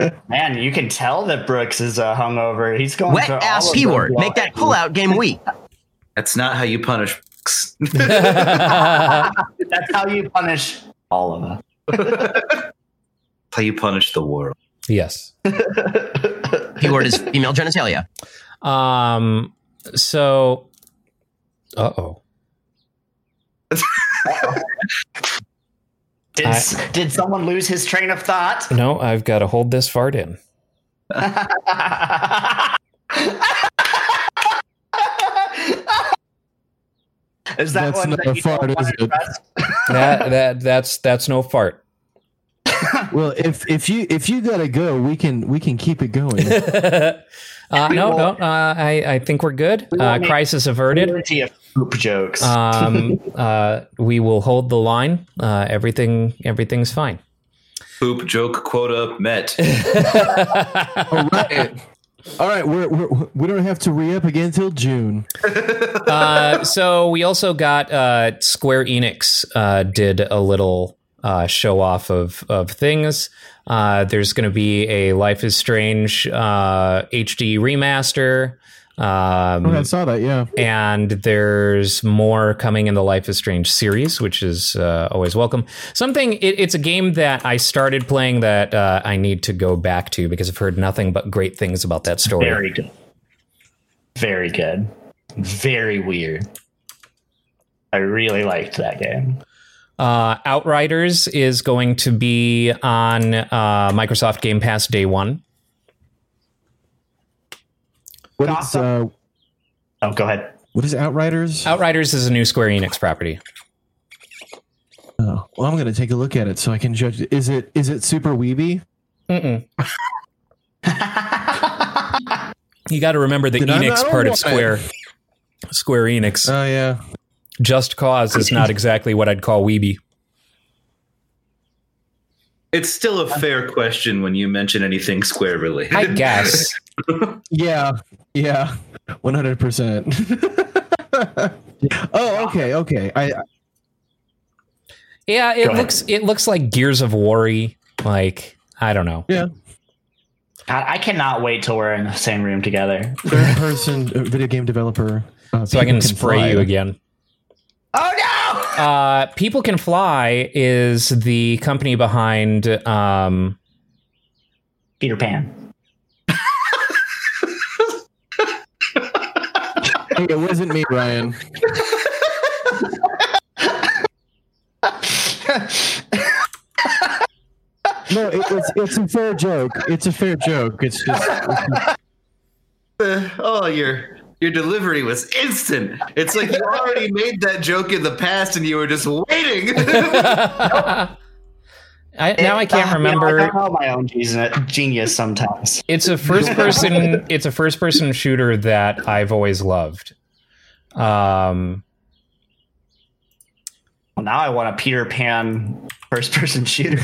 it. Man, you can tell that Brooks is uh, hungover. He's going Wet ass p word. Make that pull out game weak. That's not how you punish. Brooks. *laughs* That's how you punish all of us. how you punish the world. yes. P word is female genitalia. Um. So. Uh oh. Did, I- did someone lose his train of thought? No, I've got to hold this fart in. *laughs* is that That's one not that a you fart, don't is it? *laughs* *laughs* That that that's that's no fart. Well, if if you if you gotta go, we can we can keep it going. Uh, no, no. Uh, I I think we're good. will Uh, crisis averted. Plenty poop jokes. Um. *laughs* uh. We will hold the line. Uh. Everything. Everything's fine. Poop joke quota met. *laughs* All right. All right, we're, we're we don't have to re up again until June. uh, so we also got uh, Square Enix uh, did a little uh, show off of of things. Uh, there's going to be a Life is Strange uh, HD remaster. Um, Oh, I saw that. Yeah. and there's more coming in the Life is Strange series, which is uh, always welcome. Something it, it's a game that I started playing that uh, I need to go back to because I've heard nothing but great things about that story. Very good. Very good. Very weird. I really liked that game. Uh, Outriders is going to be on uh, Microsoft Game Pass day one. What is uh Oh, go ahead. what is Outriders? Outriders is a new Square Enix property. Oh, well, I'm gonna take a look at it so I can judge. Is it is it super weeby? Mm-mm. *laughs* you got to remember the Then I'm Enix part of Square. Square Enix. Oh yeah. Just Cause is not exactly what I'd call weeby. It's still a fair question when you mention anything square related. I guess. *laughs* Yeah, yeah, one hundred percent. *laughs* Oh, okay, okay. I Yeah, it looks it looks like Gears of War. Like I don't know. yeah, God, I cannot wait till we're in the same room together. third person uh, video game developer. Uh, So I can People spray Fly. you again. Oh no! Uh, People Can Fly is the company behind um, Peter Pan. Hey, it wasn't me, Ryan. No, it, it's it's a fair joke. It's a fair joke. It's just it's- Uh, oh, your your delivery was instant. It's like you already *laughs* made that joke in the past and you were just waiting. *laughs* I, now I can't Uh, you know, remember. I don't my own genius, genius sometimes. It's a first *laughs* person. it's a first person shooter that I've always loved. Um, Well, now I want a Peter Pan first person shooter.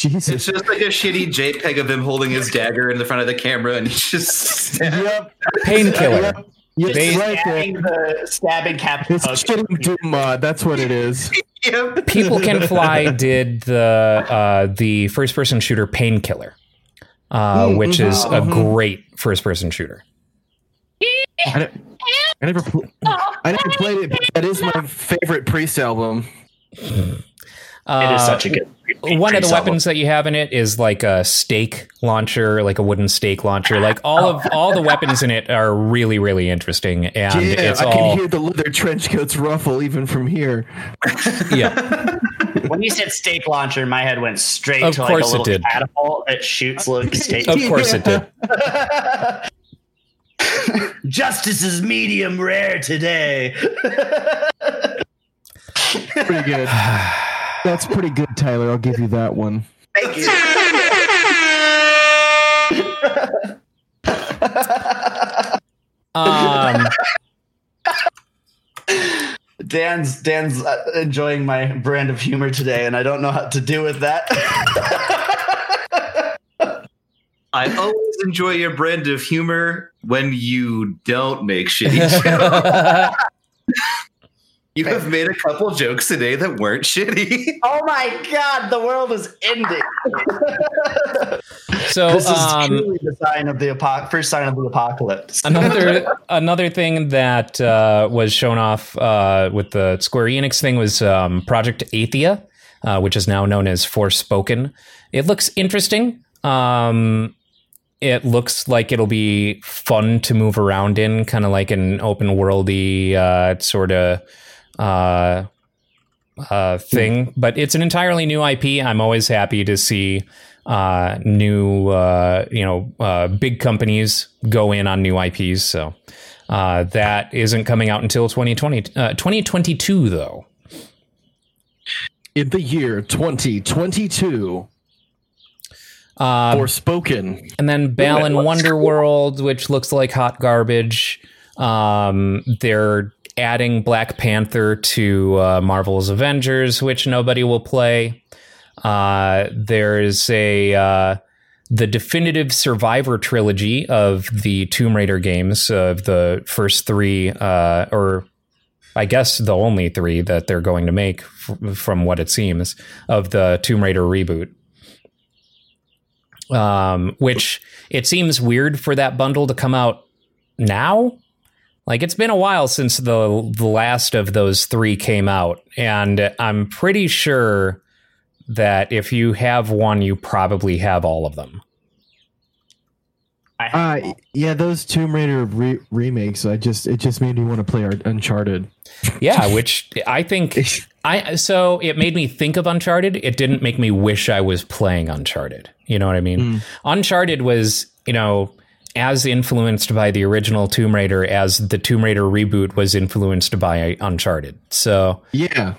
Jesus. it's just like a shitty JPEG of him holding his dagger in the front of the camera and he's just Yep. Painkiller. Yep. Yep. They- right stabbing, the, stabbing Captain It's Hook. shitting Doom mod. That's what it is. *laughs* Yep. People Can Fly did the uh, the first person shooter Painkiller, uh, Mm, which is a mhm. great first person shooter. I, I never, I never played it. But that is my favorite Priest album. *laughs* Uh, it is such a good. one of the Priest album. weapons that you have in it is like a stake launcher, like a wooden stake launcher. Like all of all the weapons in it are really really interesting, and yeah, it's I all can hear the leather trench coats ruffle even from here. *laughs* yeah. When you said stake launcher, my head went straight Of to like a course it little did. catapult that shoots little *laughs* stake. Of course it did. *laughs* Justice is medium rare today. Pretty good. *sighs* That's pretty good, Tyler. I'll give you that one. Thank you. Um, Dan's Dan's uh, enjoying my brand of humor today, and I don't know how to do with that. I always enjoy your brand of humor when you don't make shitty *laughs* jokes. You have made a couple jokes today that weren't shitty. *laughs* oh my god, the world is ending. so This is um, truly the sign of the apo- first sign of the apocalypse. another *laughs* another thing that uh, was shown off uh, with the Square Enix thing was um, Project Athia, uh, which is now known as Forspoken. It looks interesting. Um, it looks like it'll be fun to move around in, kind of like an open worldy uh, sort of uh, uh, thing. But it's an entirely new IP. I'm always happy to see uh, new, uh, you know, uh, big companies go in on new IPs. So uh, that isn't coming out until 2020, uh, 2022, though. In the year 2022, Uh, or spoken. and then Balan Wonderworld, which looks like hot garbage. Um, they're adding Black Panther to uh, Marvel's Avengers, which nobody will play. Uh, there's a uh, the definitive Survivor trilogy of the Tomb Raider games, of the first three, uh, or I guess the only three that they're going to make, f- from what it seems, of the Tomb Raider reboot. Um, which it seems weird for that bundle to come out now. Like it's been a while since the the last of those three came out, and I'm pretty sure that if you have one, you probably have all of them. I, Uh, yeah, those Tomb Raider re- remakes. I just it just made me want to play Uncharted. Yeah, which I think *laughs* I so it made me think of Uncharted. It didn't make me wish I was playing Uncharted. You know what I mean? Uncharted was, you know, as influenced by the original Tomb Raider as the Tomb Raider reboot was influenced by Uncharted. So, Yeah,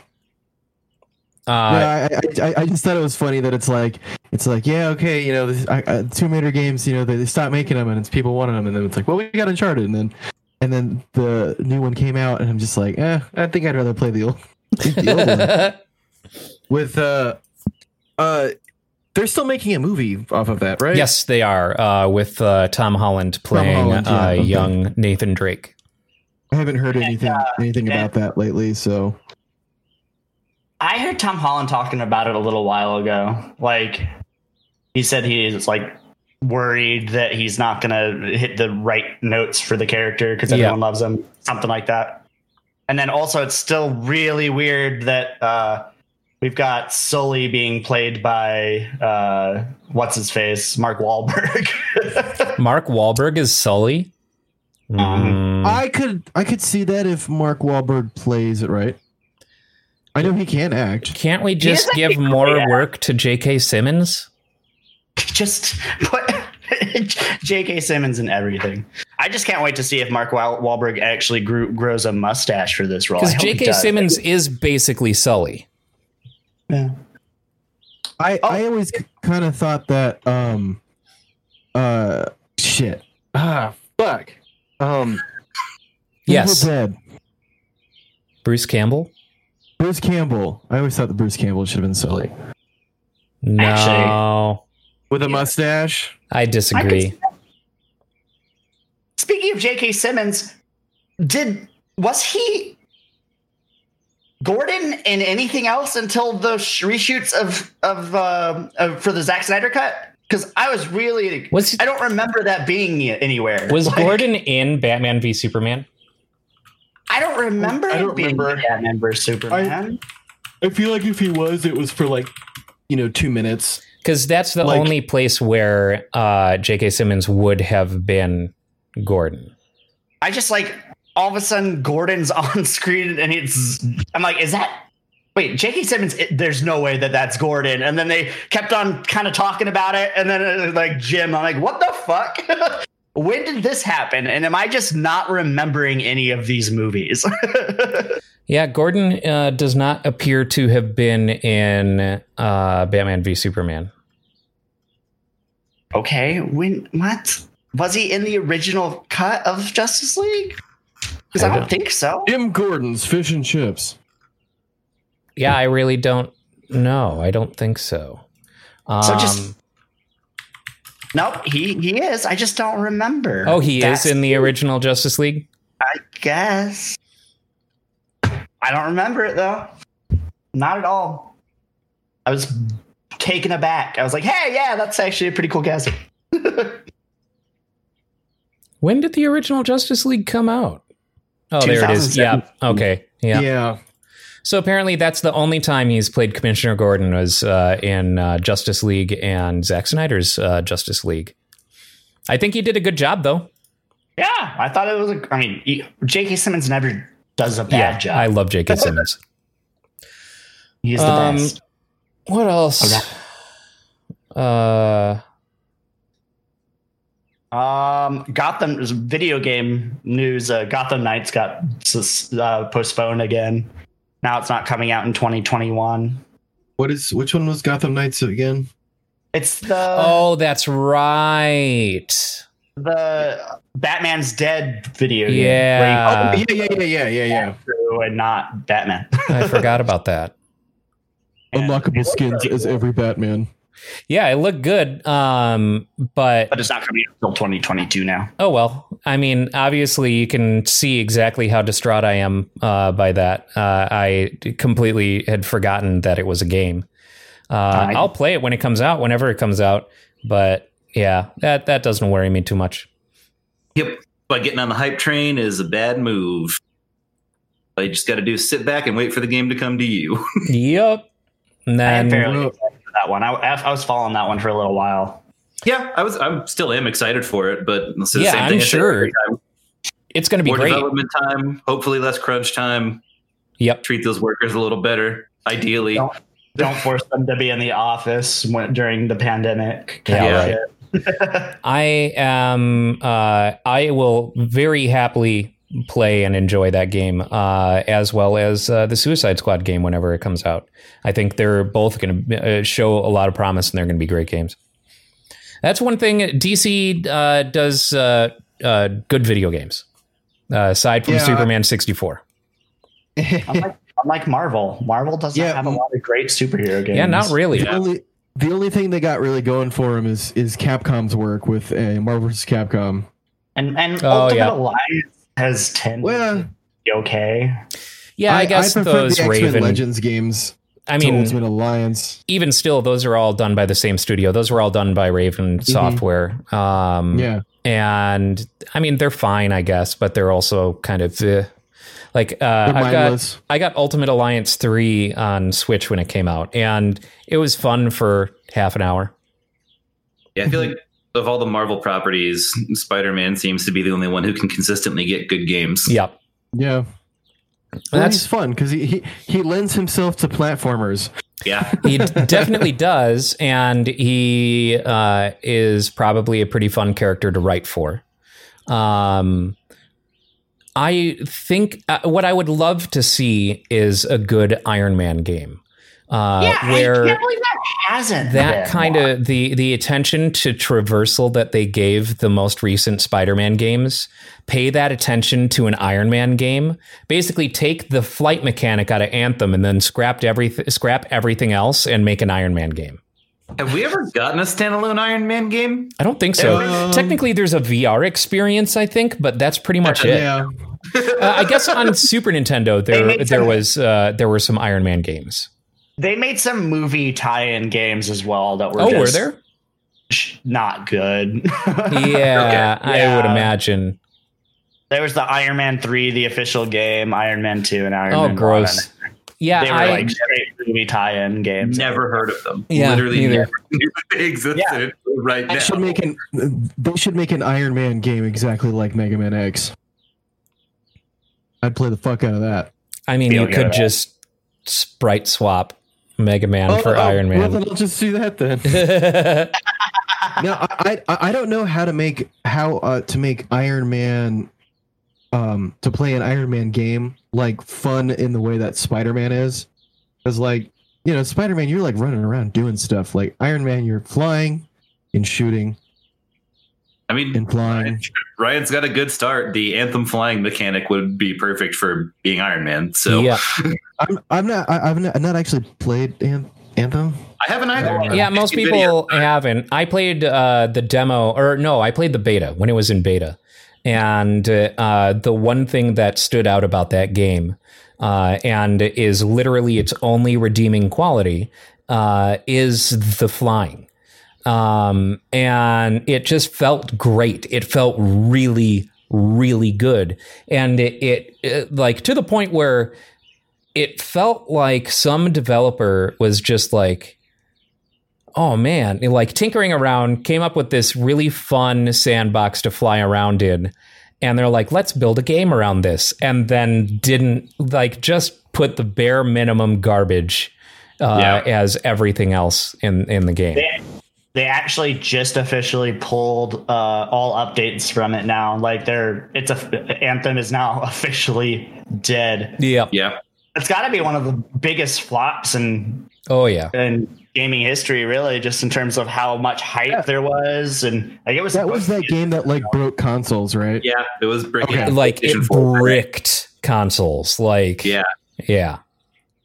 uh, yeah. I, I, I- I just thought it was funny that it's like it's like yeah, okay, you know, this, I, I, Tomb Raider games, you know, they, they stopped making them and it's people wanted them, and then it's like, well, we got Uncharted, and then and then the new one came out, and I'm just like, eh, I think I'd rather play the old, *laughs* the old one. *laughs* With uh, uh, they're still making a movie off of that, right? yes, they are uh, with uh, Tom Holland playing Holland, yeah, uh, okay. young Nathan Drake. I haven't heard anything anything and- about that lately, so I heard Tom Holland talking about it a little while ago. Like he said he's like worried that he's not gonna hit the right notes for the character because Yeah. everyone loves him, something like that. And then also, it's still really weird that uh, we've got Sully being played by uh, what's his face, Mark Wahlberg. *laughs* Mark Wahlberg is Sully. Mm, I could I could see that if Mark Wahlberg plays it right. I know he can't act. can't we just give more at- work to J.K. Simmons? just put *laughs* J.K. Simmons in everything. I just can't wait to see if Mark Wahl- Wahlberg actually grew, grows a mustache for this role. Because J.K. Simmons is basically Sully. Yeah. I Oh. I always kind of thought that um uh shit ah fuck um Yes, Evil Dead Bruce Campbell. Bruce Campbell. I always thought that Bruce Campbell should have been Sully No, with a mustache. I disagree. Speaking of J.K. Simmons, did was he Gordon in anything else until the reshoots of of, uh, of for the Zack Snyder cut? Because I was really Was he- I don't remember that being anywhere. Was Like, Gordon in Batman v Superman? I don't remember. I don't being remember. Batman v Superman. I feel like if he was, it was for like you know two minutes. Because that's the Like- only place where uh, J.K. Simmons would have been Gordon. I just like all of a sudden Gordon's *laughs* on screen and it's I'm like, is that wait, J.K. Simmons? It, there's no way that that's Gordon. And then they kept on kind of talking about it, and then it like Jim. I'm like, what the fuck? *laughs* when did this happen? And am I just not remembering any of these movies? *laughs* Yeah, Gordon uh, does not appear to have been in uh, Batman v Superman. okay, when what was he in the original cut of Justice League? Because I I don't don't- think so. Jim Gordon's fish and chips. Yeah, I really don't know. I don't think so. Um, So just- Nope, he he is. I just don't remember. oh, he That's- is in the original Justice League. I guess. I don't remember it though. Not at all. I was taken aback. I was like, "Hey, yeah, that's actually a pretty cool casting." *laughs* When did the original Justice League come out? Oh, there it is. 2007. Yeah. Okay. Yeah. Yeah. So apparently, that's the only time he's played Commissioner Gordon was uh, in uh, Justice League and Zack Snyder's uh, Justice League. I think he did a good job, though. Yeah, I thought it was. A, I mean, J.K. Simmons never does a bad job. I love J.K. Simmons. *laughs* He's the Um, best. What else? Okay. Uh, Um, Gotham video game news. Uh, Gotham Knights got uh, postponed again. Now it's not coming out in 2021. What is which one was Gotham Knights again? It's the oh, that's right. the Batman's Dead video game. Yeah. where you- yeah, yeah, yeah, yeah, yeah, yeah. And not Batman. I forgot about that. *laughs* Unlockable skins as every Batman. Yeah, it looked good. Um, but But it's not coming out until 2022 now. oh well. I mean, obviously, you can see exactly how distraught I am uh, by that. Uh, I completely had forgotten that it was a game. Uh, I- I'll play it when it comes out, whenever it comes out. But yeah, that that doesn't worry me too much. Yep. But getting on the hype train is a bad move. All you just got to do is sit back and wait for the game to come to you. *laughs* yep. And then fairly excited for that one. I, I was following that one for a little while. yeah, I was. I'm still am excited for it, but it's the Yeah, same I'm thing sure. it's going to be More great. development time, hopefully less crunch time. Yep. Treat those workers a little better, ideally. Don't- Don't force them to be in the office when, during the pandemic. Yeah, kind of right. *laughs* I am. Uh, I will very happily play and enjoy that game, uh, as well as uh, the Suicide Squad game whenever it comes out. I think they're both going to uh, show a lot of promise, and they're going to be great games. That's one thing DC uh, does uh, uh, good video games, uh, aside from Yeah. Superman sixty four. Unlike, *laughs* unlike Marvel, Marvel doesn't Yeah. have a lot of great superhero games. Yeah, not really. The only the only thing they got really going for them is is Capcom's work with uh, Marvel vs. Capcom. And and Oh, Ultimate yeah. Alliance has tended Well, okay. Yeah, I, guess prefer those the X-Men Raven. Legends games. I mean, Ultimate Alliance. even still, those are all done by the same studio. Those were all done by Raven Software. Um, Yeah, and I mean they're fine, I guess, but they're also kind of eh. like uh, I've got. I got Ultimate Alliance three on Switch when it came out, and it was fun for half an hour. Yeah, I feel like of all the Marvel properties, Spider Man seems to be the only one who can consistently get good games. Yep, Yeah, well, that's he's fun because he, he he lends himself to platformers. Yeah. *laughs* he d- definitely does, and he uh, is probably a pretty fun character to write for. Um, I think uh, what I would love to see is a good Iron Man game. Uh, yeah, I where can't believe that hasn't. That been kind one. of the the attention to traversal that they gave the most recent Spider-Man games pay that attention to an Iron Man game. Basically take the flight mechanic out of Anthem and then scrap everything scrap everything else and make an Iron Man game. Have we ever gotten a standalone Iron Man game? I don't think so. Um, technically there's a VR experience I think but that's pretty much it. Yeah, uh, I guess on *laughs* Super Nintendo there there was uh, there were some Iron Man games They made some movie tie-in games as well that were oh were there not good. *laughs* yeah I would imagine There was the Iron Man 3, the official game, Iron Man 2, and Iron oh Man Oh, gross 1. yeah They were I like straight movie tie-in games. Never heard of them. Yeah, Literally neither. never knew *laughs* they existed right they now. should make an they should make an Iron Man game exactly like Mega Man X. I'd play the fuck out of that. I mean, Feel you could just sprite swap Mega Man Oh, for oh, Iron Well, Man. then I'll just do that then. *laughs* *laughs* no, I, I I don't know how to make how uh, to make Iron Man um to play an Iron Man game like fun in the way that Spider Man is, because like you know Spider Man you're like running around doing stuff like Iron Man you're flying and shooting I mean, and flying. Ryan's got a good start. The Anthem flying mechanic would be perfect for being Iron Man. So yeah, *laughs* I'm I'm not I, I've not, not actually played An- Anthem. I haven't either. yeah. Most Video. people haven't. I played uh, the demo, or no, I played the beta when it was in beta. And uh, the one thing that stood out about that game, uh, and is literally its only redeeming quality, uh, is the flying. Um, and it just felt great. It felt really, really good, and it, it, it like to the point where it felt like some developer was just like, "Oh man!" like tinkering around, came up with this really fun sandbox to fly around in. And they're like, let's build a game around this. And then didn't like just put the bare minimum garbage uh, Yeah. as everything else in, in the game. They, they actually just officially pulled uh, all updates from it now. Like they're it's a Anthem is now *laughs* officially dead. Yeah, Yeah. It's got to be one of the biggest flops in Oh yeah. in gaming history, really, just in terms of how much hype there was, and like it was That was that game that like broke consoles, right? Yeah. It was breaking. Okay. Like it bricked consoles. Like Yeah. yeah.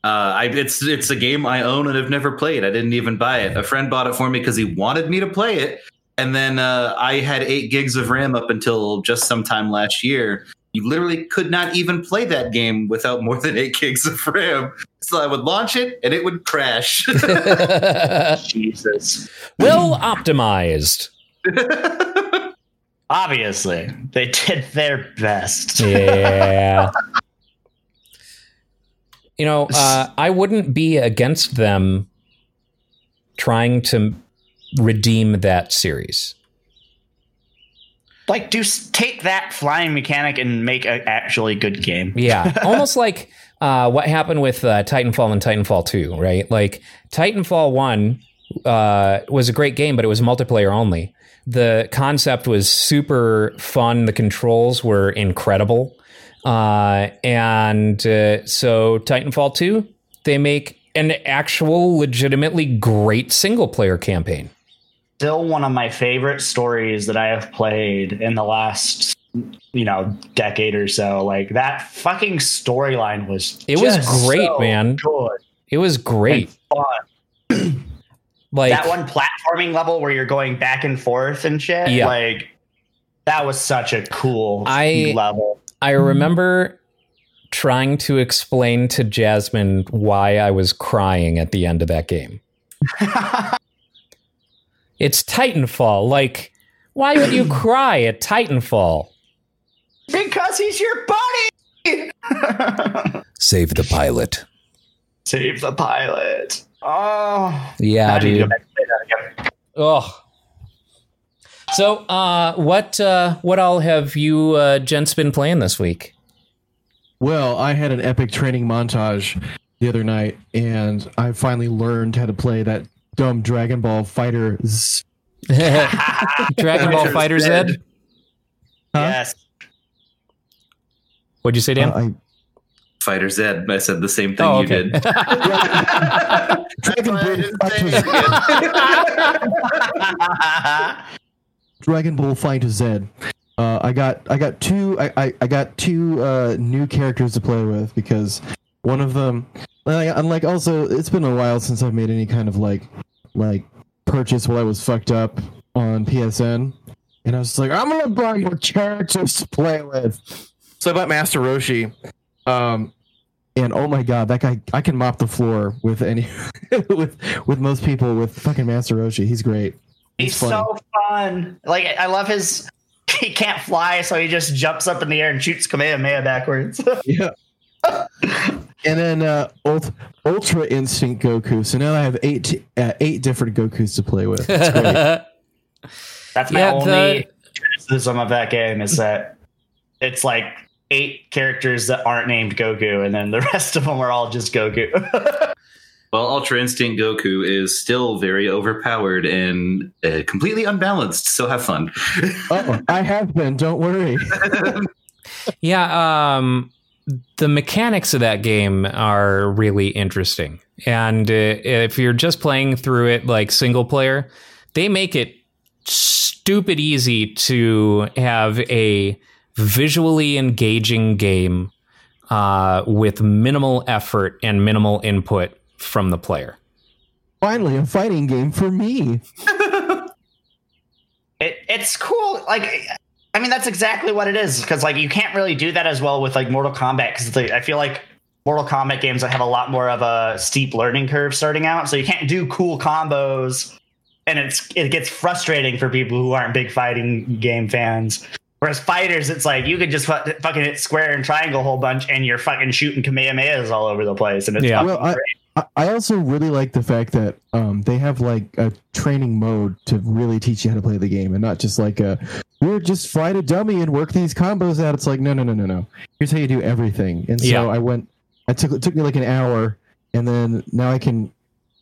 Uh, I, it's it's a game I own and have never played. I didn't even buy it. A friend bought it for me because he wanted me to play it, and then uh, I had eight gigs of RAM up until just sometime last year. You literally could not even play that game without more than eight *laughs* gigs of RAM. So I would launch it and it would crash. *laughs* *laughs* Jesus. well optimized. Obviously, they did their best. Yeah. You know, *laughs* uh, I wouldn't be against them trying to redeem that series. Like, do take that flying mechanic and make an actually good game. Yeah, *laughs* almost like uh, what happened with uh, Titanfall and Titanfall 2, right? Like Titanfall 1 uh, was a great game, but it was multiplayer only. The concept was super fun. The controls were incredible. Uh, and uh, so Titanfall 2, they make an actual, legitimately great single player campaign. Still one of my favorite stories that I have played in the last, you know, decade or so. Like that fucking storyline was. It was great, so man. Good. It was great. *clears throat* Like that one platforming level where you're going back and forth and shit. Yeah. Like that was such a cool I- level. I mm-hmm. remember trying to explain to Jasmine why I was crying at the end of that game. *laughs* It's Titanfall. Like, why would you *clears throat* cry at Titanfall? because he's your buddy. *laughs* Save the pilot. Save the pilot. Oh, Yeah, I need to go dude. back and play that again. Oh. So, uh, what uh, what all have you uh, gents been playing this week? Well, I had an epic training montage the other night, and I finally learned how to play that dumb Dragon Ball Fighter. Z- *laughs* Dragon Ball Fighter Z. Huh? Yes. What'd you say, Dan? Uh, I, Fighter Z. I said the same thing oh, you did. *laughs* Dragon Ball Fighter Z. *laughs* Dragon Ball Fighter Z. Uh, I got I got two I, I, I got two uh, new characters to play with because one of them I'm like also it's been a while since I've made any kind of like like purchase while I was fucked up on PSN and I was like I'm gonna buy more characters to play with. So I bought Master Roshi. Um and oh my god, that guy I can mop the floor with any *laughs* with with most people with fucking Master Roshi. He's great. He's funny. so fun. Like I love his. *laughs* He can't fly, so he just jumps up in the air and shoots Kamehameha backwards. *laughs* Yeah. and then uh, Ult- Ultra Instinct Goku. So now I have eight uh, eight different Gokus to play with. It's great. *laughs* That's my Yeah, only the- criticism of that game is that it's like eight characters that aren't named Goku, and then the rest of them are all just Goku. Well, Ultra Instinct Goku is still very overpowered and uh, completely unbalanced. So have fun. *laughs* oh, I have been. Don't worry. *laughs* Yeah, um, the mechanics of that game are really interesting. And uh, if you're just playing through it like single player, they make it stupid easy to have a visually engaging game uh, with minimal effort and minimal input from the player. Finally, a fighting game for me. *laughs* it, it's cool. Like, I mean, that's exactly what it is. Because like, you can't really do that as well with like Mortal Kombat. Because I feel like Mortal Kombat games have a lot more of a steep learning curve starting out. So you can't do cool combos, and it's it gets frustrating for people who aren't big fighting game fans. Whereas fighters, it's like you could just fu- fucking hit square and triangle a whole bunch, and you're fucking shooting kamehamehas all over the place, and it's Yeah. fucking Well, I- great. I- I also really like the fact that um, they have like a training mode to really teach you how to play the game, and not just like a we're just fight a dummy and work these combos out. It's like no, no, no, no, no. Here's how you do everything. And so Yeah. I went. I took it took me like an hour, and then now I can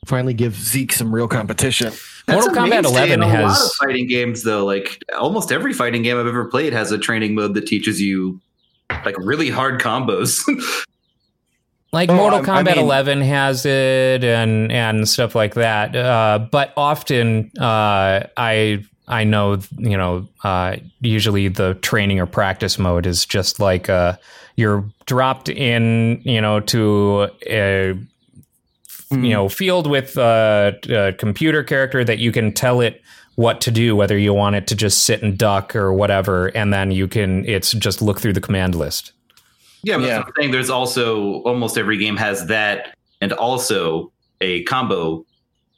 finally give Zeke some real competition. Mortal That's a Kombat mainstay 11 in a lot has- of fighting games though. Like almost every fighting game I've ever played has a training mode that teaches you like really hard combos. *laughs* Like Oh, Mortal I- I Kombat mean- 11 has it and and stuff like that. Uh, but often uh, I I know you know uh, usually the training or practice mode is just like uh, you're dropped in you know to a you know field with uh, a computer character that you can tell it what to do, whether you want it to just sit and duck or whatever, and then you can it's just look through the command list. Yeah, but Yeah. I'm saying. There's also almost every game has that, and also a combo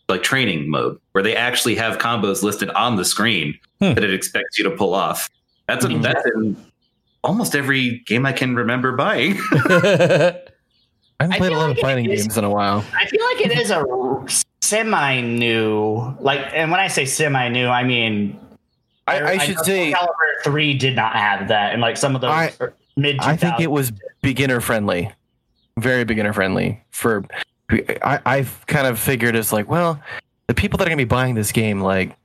like training mode where they actually have combos listed on the screen Hmm. that it expects you to pull off. That's a, that's in almost every game I can remember buying. *laughs* *laughs* I haven't played a lot like of fighting is- games in a while. I feel like it is a semi new, like, and when I say semi new, I mean I, I should know say Soul Calibur three did not have that, and like some of those I- mid. I think it was beginner friendly, very beginner friendly. For I, I've kind of figured it's like, well, the people that are going to be buying this game, like,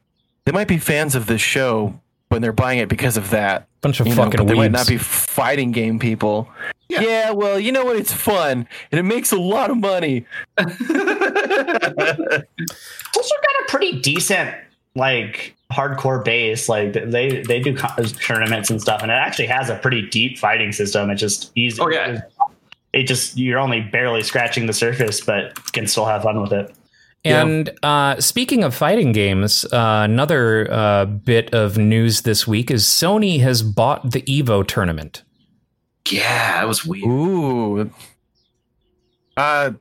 they might be fans of this show when they're buying it because of that. Bunch of You know, fucking but they might not be fighting game people. Yeah. well, you know what? It's fun and it makes a lot of money. also got a pretty decent like hardcore base. Like they they do tournaments and stuff, and it actually has a pretty deep fighting system. It's just easy. Oh, yeah. It just you're only barely scratching the surface, but can still have fun with it. And uh, speaking of fighting games, uh, another uh, bit of news this week is Sony has bought the Evo tournament. yeah, that was weird. Ooh. Uh,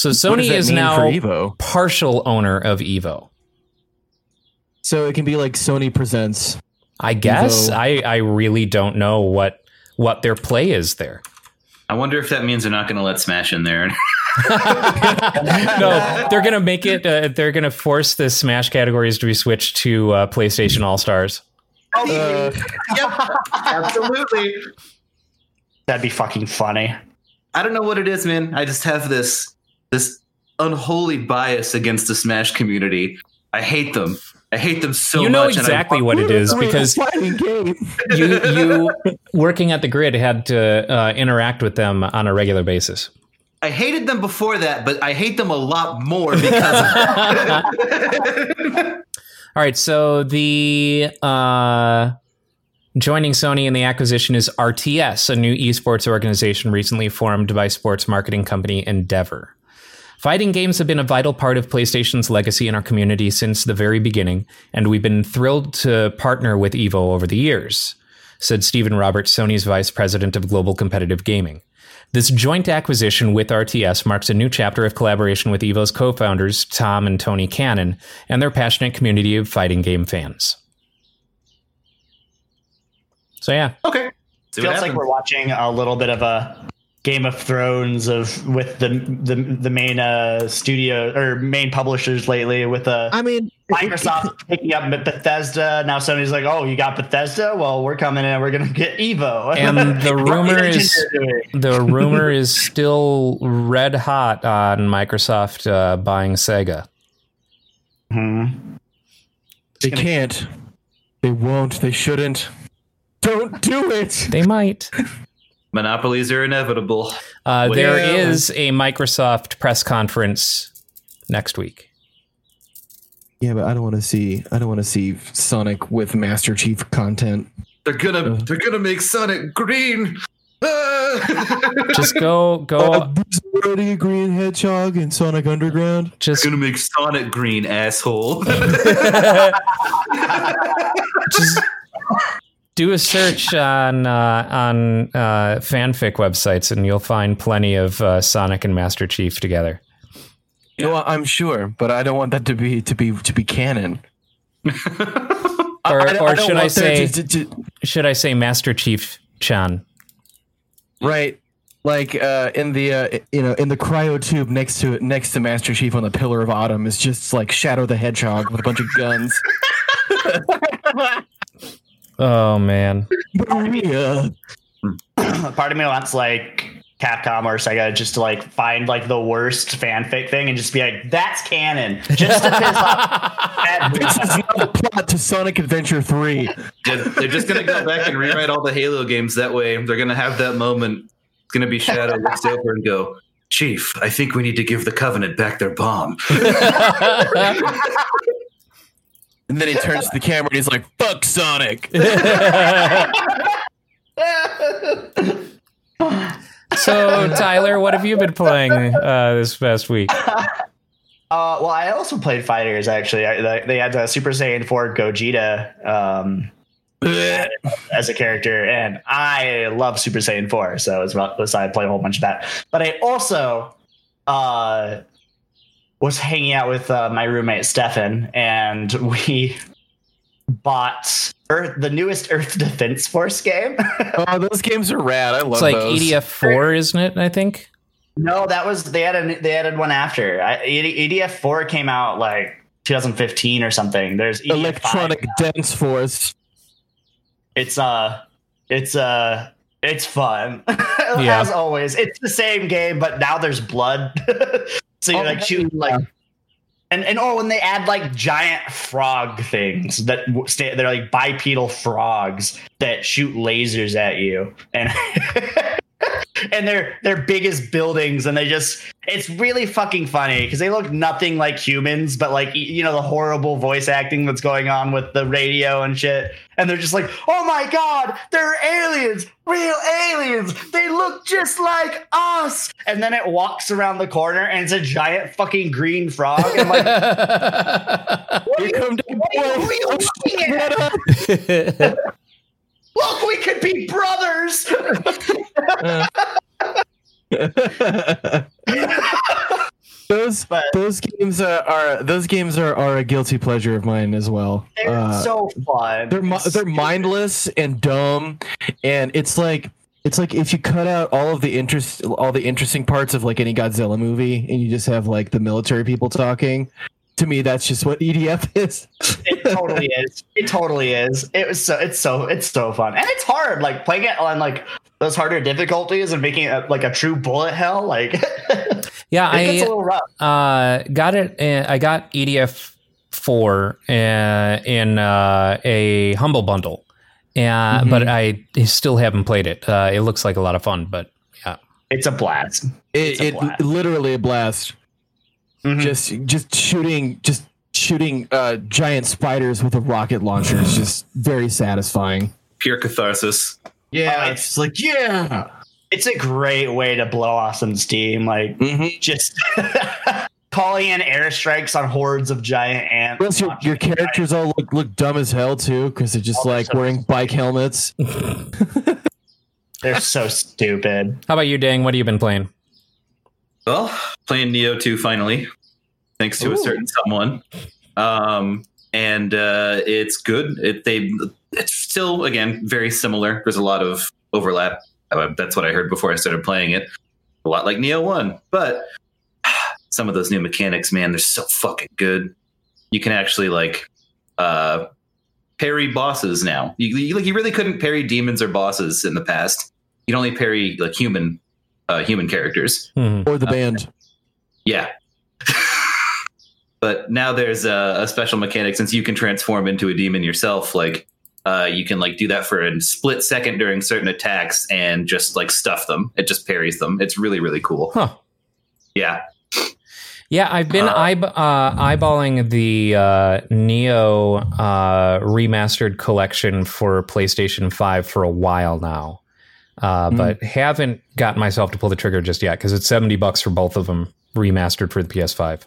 So Sony is now Evo. partial owner of Evo. So it can be like Sony presents. I guess Evo. I, I really don't know what what their play is there. I wonder if that means they're not going to let Smash in there. *laughs* no, they're gonna make it. Uh, they're gonna force the Smash categories to be switched to uh, PlayStation All Stars. Uh, yep, absolutely. That'd be fucking funny. I don't know what it is, man. I just have this this unholy bias against the Smash community. I hate them. I hate them so much. you know much. and I exactly what it is because you *laughs* you working at the grid had to uh, interact with them on a regular basis. I hated them before that, but I hate them a lot more because. *laughs* All right, so the uh, joining Sony in the acquisition is RTS, a new esports organization recently formed by sports marketing company Endeavor. Fighting games have been a vital part of PlayStation's legacy in our community since the very beginning, and we've been thrilled to partner with Evo over the years, said Stephen Roberts, Sony's vice president of global competitive gaming. This joint acquisition with RTS marks a new chapter of collaboration with Evo's co founders, Tom and Tony Cannon, and their passionate community of fighting game fans. So, yeah. okay. Feels like we're watching a little bit of a Game of Thrones of with the the the main uh, studio or main publishers lately with uh, I mean, Microsoft picking up Bethesda. Now Sony's like, oh, you got Bethesda? Well, we're coming in. We're gonna get Evo. And *laughs* the rumor is the rumor is still red hot on Microsoft uh, buying Sega. Mhm. they can't. They won't. They shouldn't. Don't do it. They might. *laughs* monopolies are inevitable. Uh, Well, there yeah. is a Microsoft press conference next week. Yeah, but I don't want to see. I don't want to see Sonic with Master Chief content. They're gonna Uh. they're gonna make Sonic green. Ah! *laughs* Just go, Uh, go, there's already a green hedgehog in Sonic Underground. just, gonna make Sonic green, asshole. *laughs* *laughs* just do a search on uh, on uh, fanfic websites, and you'll find plenty of uh, Sonic and Master Chief together. no, I'm sure, but I don't want that to be to be to be canon. Or, *laughs* I- I or don't should I say, to- to- to- should I say Master Chief Chan? right? Like uh, in the uh, you know in the cryo tube next to it, next to Master Chief on the Pillar of Autumn is just like Shadow the Hedgehog with a bunch of guns. *laughs* *laughs* Oh man, Maria. *laughs* Part of me wants like Capcom or Sega just to like find like the worst fanfic thing and just be like, that's canon. Just to piss off *laughs* This is not the plot to Sonic Adventure Three. They're they're just gonna go back and rewrite all the Halo games that way. They're gonna have that moment. It's gonna be Shadow looks over and go, Chief, I think we need to give the Covenant back their bomb. *laughs* And then he turns to the camera and he's like, "Fuck Sonic." *laughs* So, Tyler, what have you been playing uh, this past week? Uh, well, I also played fighters. Actually, I, they- they had uh, Super Saiyan 4 Gogeta um, *laughs* as a character, and I love Super Saiyan 4, so it's about so I played a whole bunch of that. But I also uh, was hanging out with uh, my roommate Stefan, and *laughs* we bought Earth, the newest Earth *laughs* Defense Force game. *laughs* Oh, those games are rad. I love those. It's like those. EDF four, isn't it? I think. No, that was they added they added one after. I, EDF four came out like 2015 or something. There's EDF Electronic 5. Dance Force. It's uh, it's uh, it's fun Yeah. as always. It's the same game, but now there's blood. So you're Oh, like shooting yeah. like. And, and oh, when they add like giant frog things that stay, they're like bipedal frogs that shoot lasers at you, and *laughs* and they're they're buildings, and they just it's really fucking funny because they look nothing like humans, but like you know the horrible voice acting that's going on with the radio and shit, and they're just like, oh my god, they're aliens, real aliens, they look just like us, and then it walks around the corner and it's a giant fucking green frog, and I'm like, *laughs* what are you, what are you, who are you looking at? *laughs* *laughs* Look, we could be brothers. *laughs* those But- those games uh, are those games are, are a guilty pleasure of mine as well. They're Uh, so fun. they're mi- they're mindless and dumb, and it's like it's like if you cut out all of the interest all the interesting parts of like any Godzilla movie, and you just have like the military people talking. To me, that's just what EDF is. it totally *laughs* is. It totally is. It was so. It's so. It's so fun, and it's hard. Like playing it on like those harder difficulties and making it like a true bullet hell. Like *laughs* it yeah, gets a I little rough. uh, got it. Uh, I got EDF four uh, in uh, a humble bundle, uh, but I still haven't played it. Uh, it looks like a lot of fun, but yeah, It's a blast. It, a it literally a blast. Mhm. Just just shooting just shooting uh, giant spiders with a rocket launcher is just very satisfying. Pure catharsis. Yeah, Uh, it's like yeah. It's a great way to blow off some steam. Like Mm-hmm. just *laughs* calling in airstrikes on hordes of giant ants. Plus, your, your characters all look, look dumb as hell too, because they're just Oh, they're like so- wearing bike helmets. *laughs* They're so stupid. how about you, Dang? What have you been playing? Well, playing Nioh 2 finally, thanks to a certain someone. Um, and uh, it's good. It they it's still again very similar. There's a lot of overlap. That's what I heard before I started playing it. A lot like Nioh 1, but *sighs* some of those new mechanics, man, they're so fucking good. You can actually like uh parry bosses now. You, you like you really couldn't parry demons or bosses in the past. You'd only parry like human uh, human characters. Hmm. Or the band. Yeah. *laughs* but now there's a, a special mechanic since you can transform into a demon yourself. Like, uh, you can like do that for a split second during certain attacks and just like stuff them. It just parries them. It's really really cool. Huh. Yeah. Yeah, I've been Uh, eye, uh, eyeballing the uh, Nioh uh, remastered collection for PlayStation 5 for a while now, uh, Hmm. but haven't gotten myself to pull the trigger just yet because it's 70 bucks for both of them remastered for the PS5.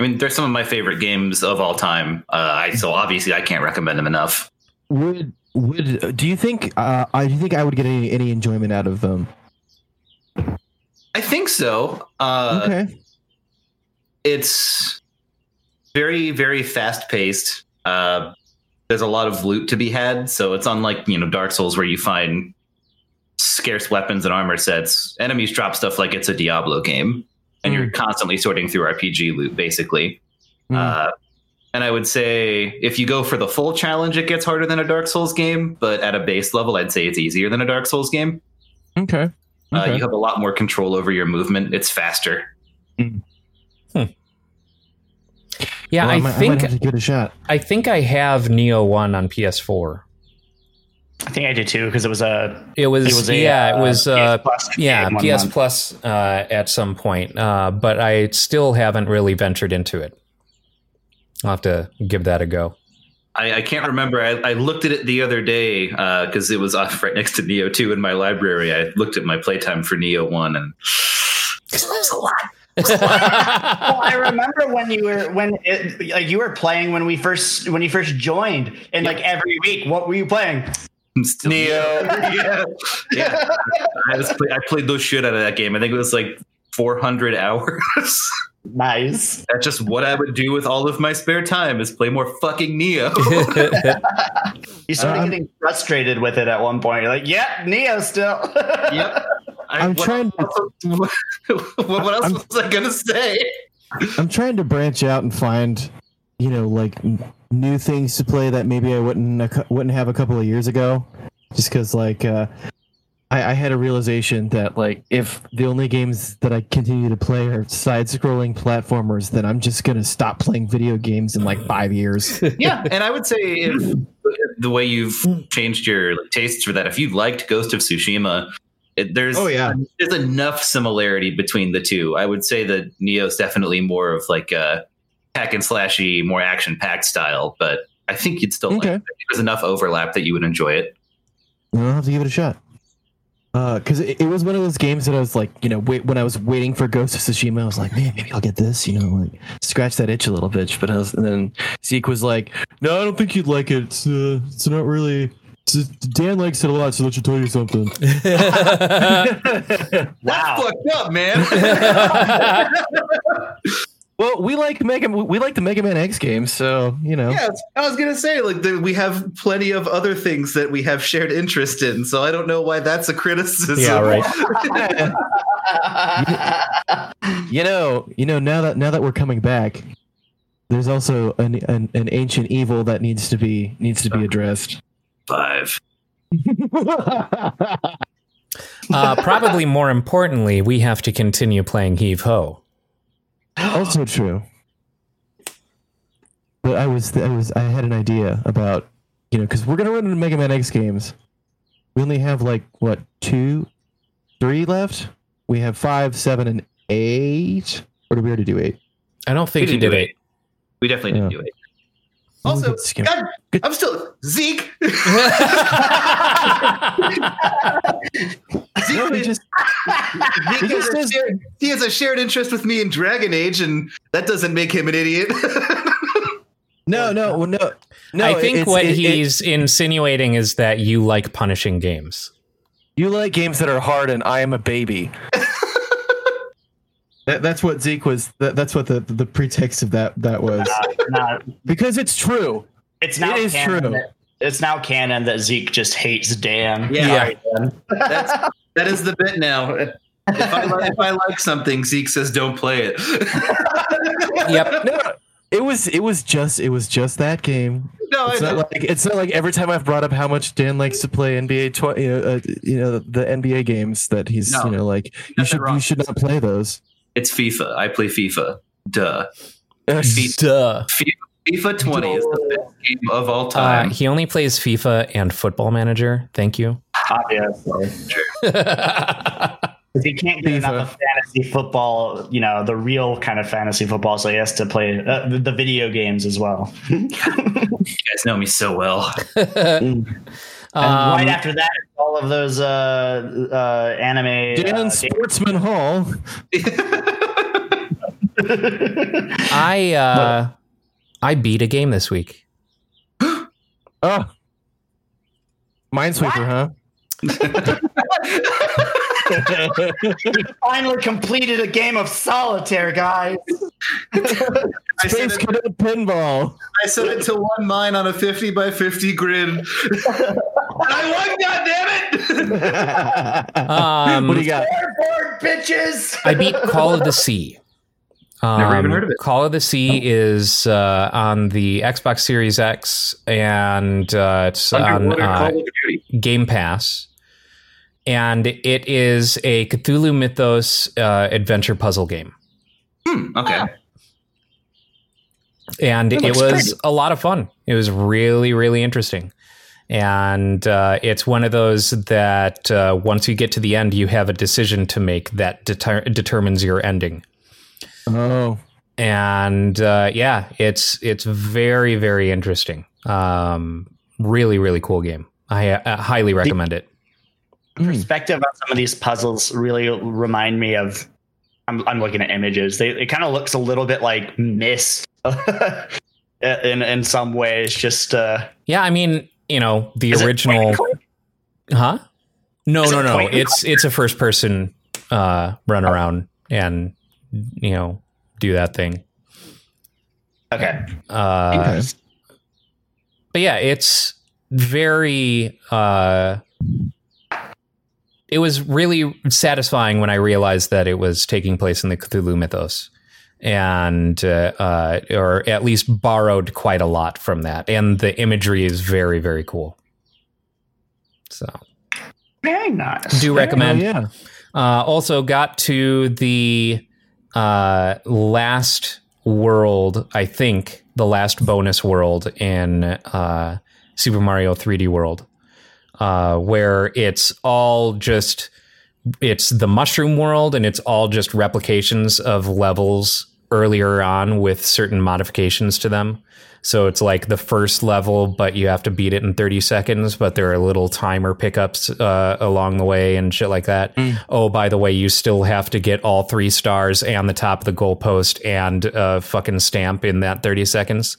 I mean, they're some of my favorite games of all time. Uh, I, so obviously, I can't recommend them enough. Would would do you think uh, I do you think I would get any any enjoyment out of them? I think so. Uh, okay. it's very very fast paced uh there's a lot of loot to be had so it's unlike you know dark souls where you find scarce weapons and armor sets enemies drop stuff like it's a diablo game and you're constantly sorting through rpg loot basically Mm. uh and i would say if you go for the full challenge it gets harder than a dark souls game but at a base level i'd say it's easier than a dark souls game Okay. uh, you have a lot more control over your movement it's faster Yeah, Well, I, might, think might have to give it a shot. I think I have Nioh 1 on PS4. I think I did too because it was a It was, it was a yeah, uh, it was uh, PS Plus yeah PS month. Plus uh, at some point, uh, but I still haven't really ventured into it. I'll have to give that a go. I, I can't remember. I, I looked at it the other day because it was *laughs* off right next to Nioh 2 in my library. I looked at my playtime for Nioh 1 and it was a lot. *laughs* well, I remember when you were when it, like you were playing when we first when you first joined, and like every week, what were you playing? Still Nioh. *laughs* yeah. yeah. I, was play, I played those shit out of that game. I think it was like 400 hours. Nice. That's just what I would do with all of my spare time is play more fucking Nioh. *laughs* You started Um, getting frustrated with it at one point. You're like, "Yeah, Nioh still." *laughs* yep. I, I'm what trying else- what, what else I'm- was I gonna say? I'm trying to branch out and find, you know, like n- new things to play that maybe I wouldn't wouldn't have a couple of years ago, just because like uh, I, I had a realization that like if the only games that I continue to play are side-scrolling platformers, then I'm just gonna stop playing video games in like five years. *laughs* Yeah, and I would say if *laughs* the way you've changed your like, tastes for that, if you liked Ghost of Tsushima, it, there's Oh, yeah. there's enough similarity between the two. I would say that Nioh's definitely more of like a hack and slashy, more action packed style, but I think you'd still Okay. like it. There's enough overlap that you would enjoy it. I'll have to give it a shot. Because it, it was one of those games that I was like, you know, wait, when I was waiting for Ghost of Tsushima, I was like, man, maybe I'll get this, you know, like scratch that itch a little bit. But I was, and then Zeke was like, no, I don't think you'd like it. It's, uh, it's not really. Dan likes it a lot, so let you tell you something. *laughs* *laughs* wow. Fucked up, man. *laughs* well, we like Mega, we like the Mega Man X games, so you know. yeah, I was gonna say like the, we have plenty of other things that we have shared interest in, so I don't know why that's a criticism. yeah, right. *laughs* *laughs* You know, you know. Now that now that we're coming back, there's also an, an an ancient evil that needs to be needs to be addressed. Five. *laughs* Uh, probably more importantly, we have to continue playing Heave Ho. Also true. But I was I was I had an idea about you know because we're gonna run into Mega Man X games. We only have like what two, three left. We have five, seven, and eight. Or did we already do eight? I don't think We he didn't did do it. We definitely didn't Yeah. do it. Also. God, I'm still Zeke. *laughs* No, he just Zeke he has just a says shared- he has a shared interest with me in Dragon Age, and that doesn't make him an idiot. *laughs* no, no, well, no, no. I think what it- it- he's insinuating is that you like punishing games. You like games that are hard, and I am a baby. *laughs* that, that's what Zeke was. That, that's what the the pretext of that that was Not- because it's true. it's now It is true. that- it's now canon that Zeke just hates Dan. Yeah. Sorry, Dan. That's, that is the bit now. If I, li- if I like something, Zeke says don't play it. *laughs* Yep. No, it was it was just it was just that game. no, I It's not like it's not like every time I've brought up how much Dan likes to play NBA, tw- you know, uh, you know the NBA games that he's No, you know like you should wrong you should not play those. It's FIFA. I play FIFA. Duh. Duh. FIFA 20 is the best game of all Uh, time. he only plays FIFA and Football Manager. Thank you. Obviously. Because *laughs* he can't get enough of fantasy football, you know, the real kind of fantasy football, so he has to play uh, the, the video games as well. *laughs* you guys know me so well. *laughs* And Um, right after that, all of those uh, uh, anime. Dan uh, Sportsman Hall. *laughs* I uh, I beat a game this week. Oh, *gasps* Minesweeper, huh? *laughs* *laughs* he finally completed a game of solitaire, guys. I set, Space it, Cadet Pinball. I set it to one mine on a 50 by 50 grid. And I won, goddammit! *laughs* Um, what do you got? Board bitches. I beat Call of the Sea. Um, Never even heard of it. Call of the Sea is uh, on the Xbox Series X and uh, it's on uh, Call of Duty. Game Pass. And it is a Cthulhu Mythos uh, adventure puzzle game. Hmm, okay. and That it was pretty. a lot of fun. It was really, really interesting. And uh, it's one of those that uh, once you get to the end, you have a decision to make that deter- determines your ending. Oh, And uh, yeah, it's it's very, very interesting. Um, really, really cool game. I uh, highly recommend it. perspective on some of these puzzles really remind me of I'm, I'm looking at images they, it kind of looks a little bit like Myst *laughs* in in some ways just uh Yeah, I mean, you know, the is original, point huh? No, Is no, no. point and It's it's a first person uh, run around and you know do that thing. okay Uh, but yeah, it's very. Uh, it was really satisfying when I realized that it was taking place in the Cthulhu mythos, and uh, uh, or at least borrowed quite a lot from that, and the imagery is very very cool. So very nice do recommend. yeah. Uh, also got to the uh, last world, I think the last bonus world in uh, Super Mario 3D World, uh, where it's all just it's the mushroom world and it's all just replications of levels earlier on with certain modifications to them. So it's like the first level, but you have to beat it in 30 seconds, but there are little timer pickups uh, along the way and shit like that. Oh, by the way, you still have to get all three stars and the top of the goalpost and uh, fucking stamp in that 30 seconds.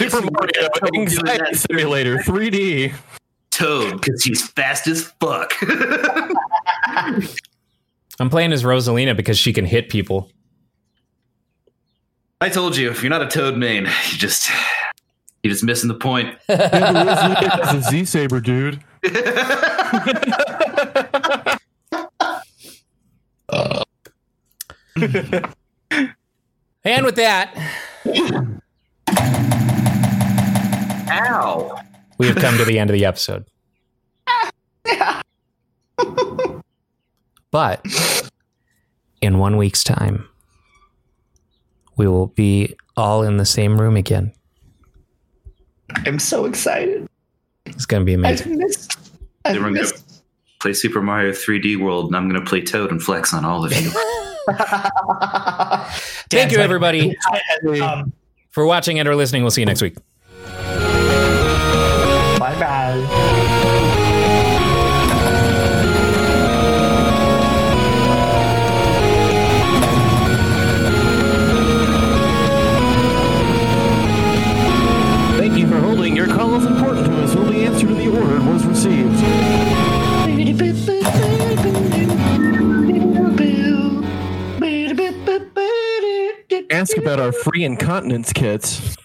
Super Mario Anxiety Simulator 3D. Toad, because he's fast as fuck. *laughs* I'm playing as Rosalina because she can hit people. I told you, if you're not a Toad main, *laughs* you just you're just missing the point. *laughs* That's a Z Saber, dude. *laughs* Uh. And with that, Ow! we have come to the end of the episode. But in one week's time, we will be all in the same room again. i'm so excited It's going to be amazing. i've amazing. missed i've we're gonna missed play Super Mario 3D World, and I'm gonna play Toad and flex on all of you. *laughs* *laughs* Thank you, everybody, um, for watching and or listening. We'll see you next week. Ask about our free incontinence kits.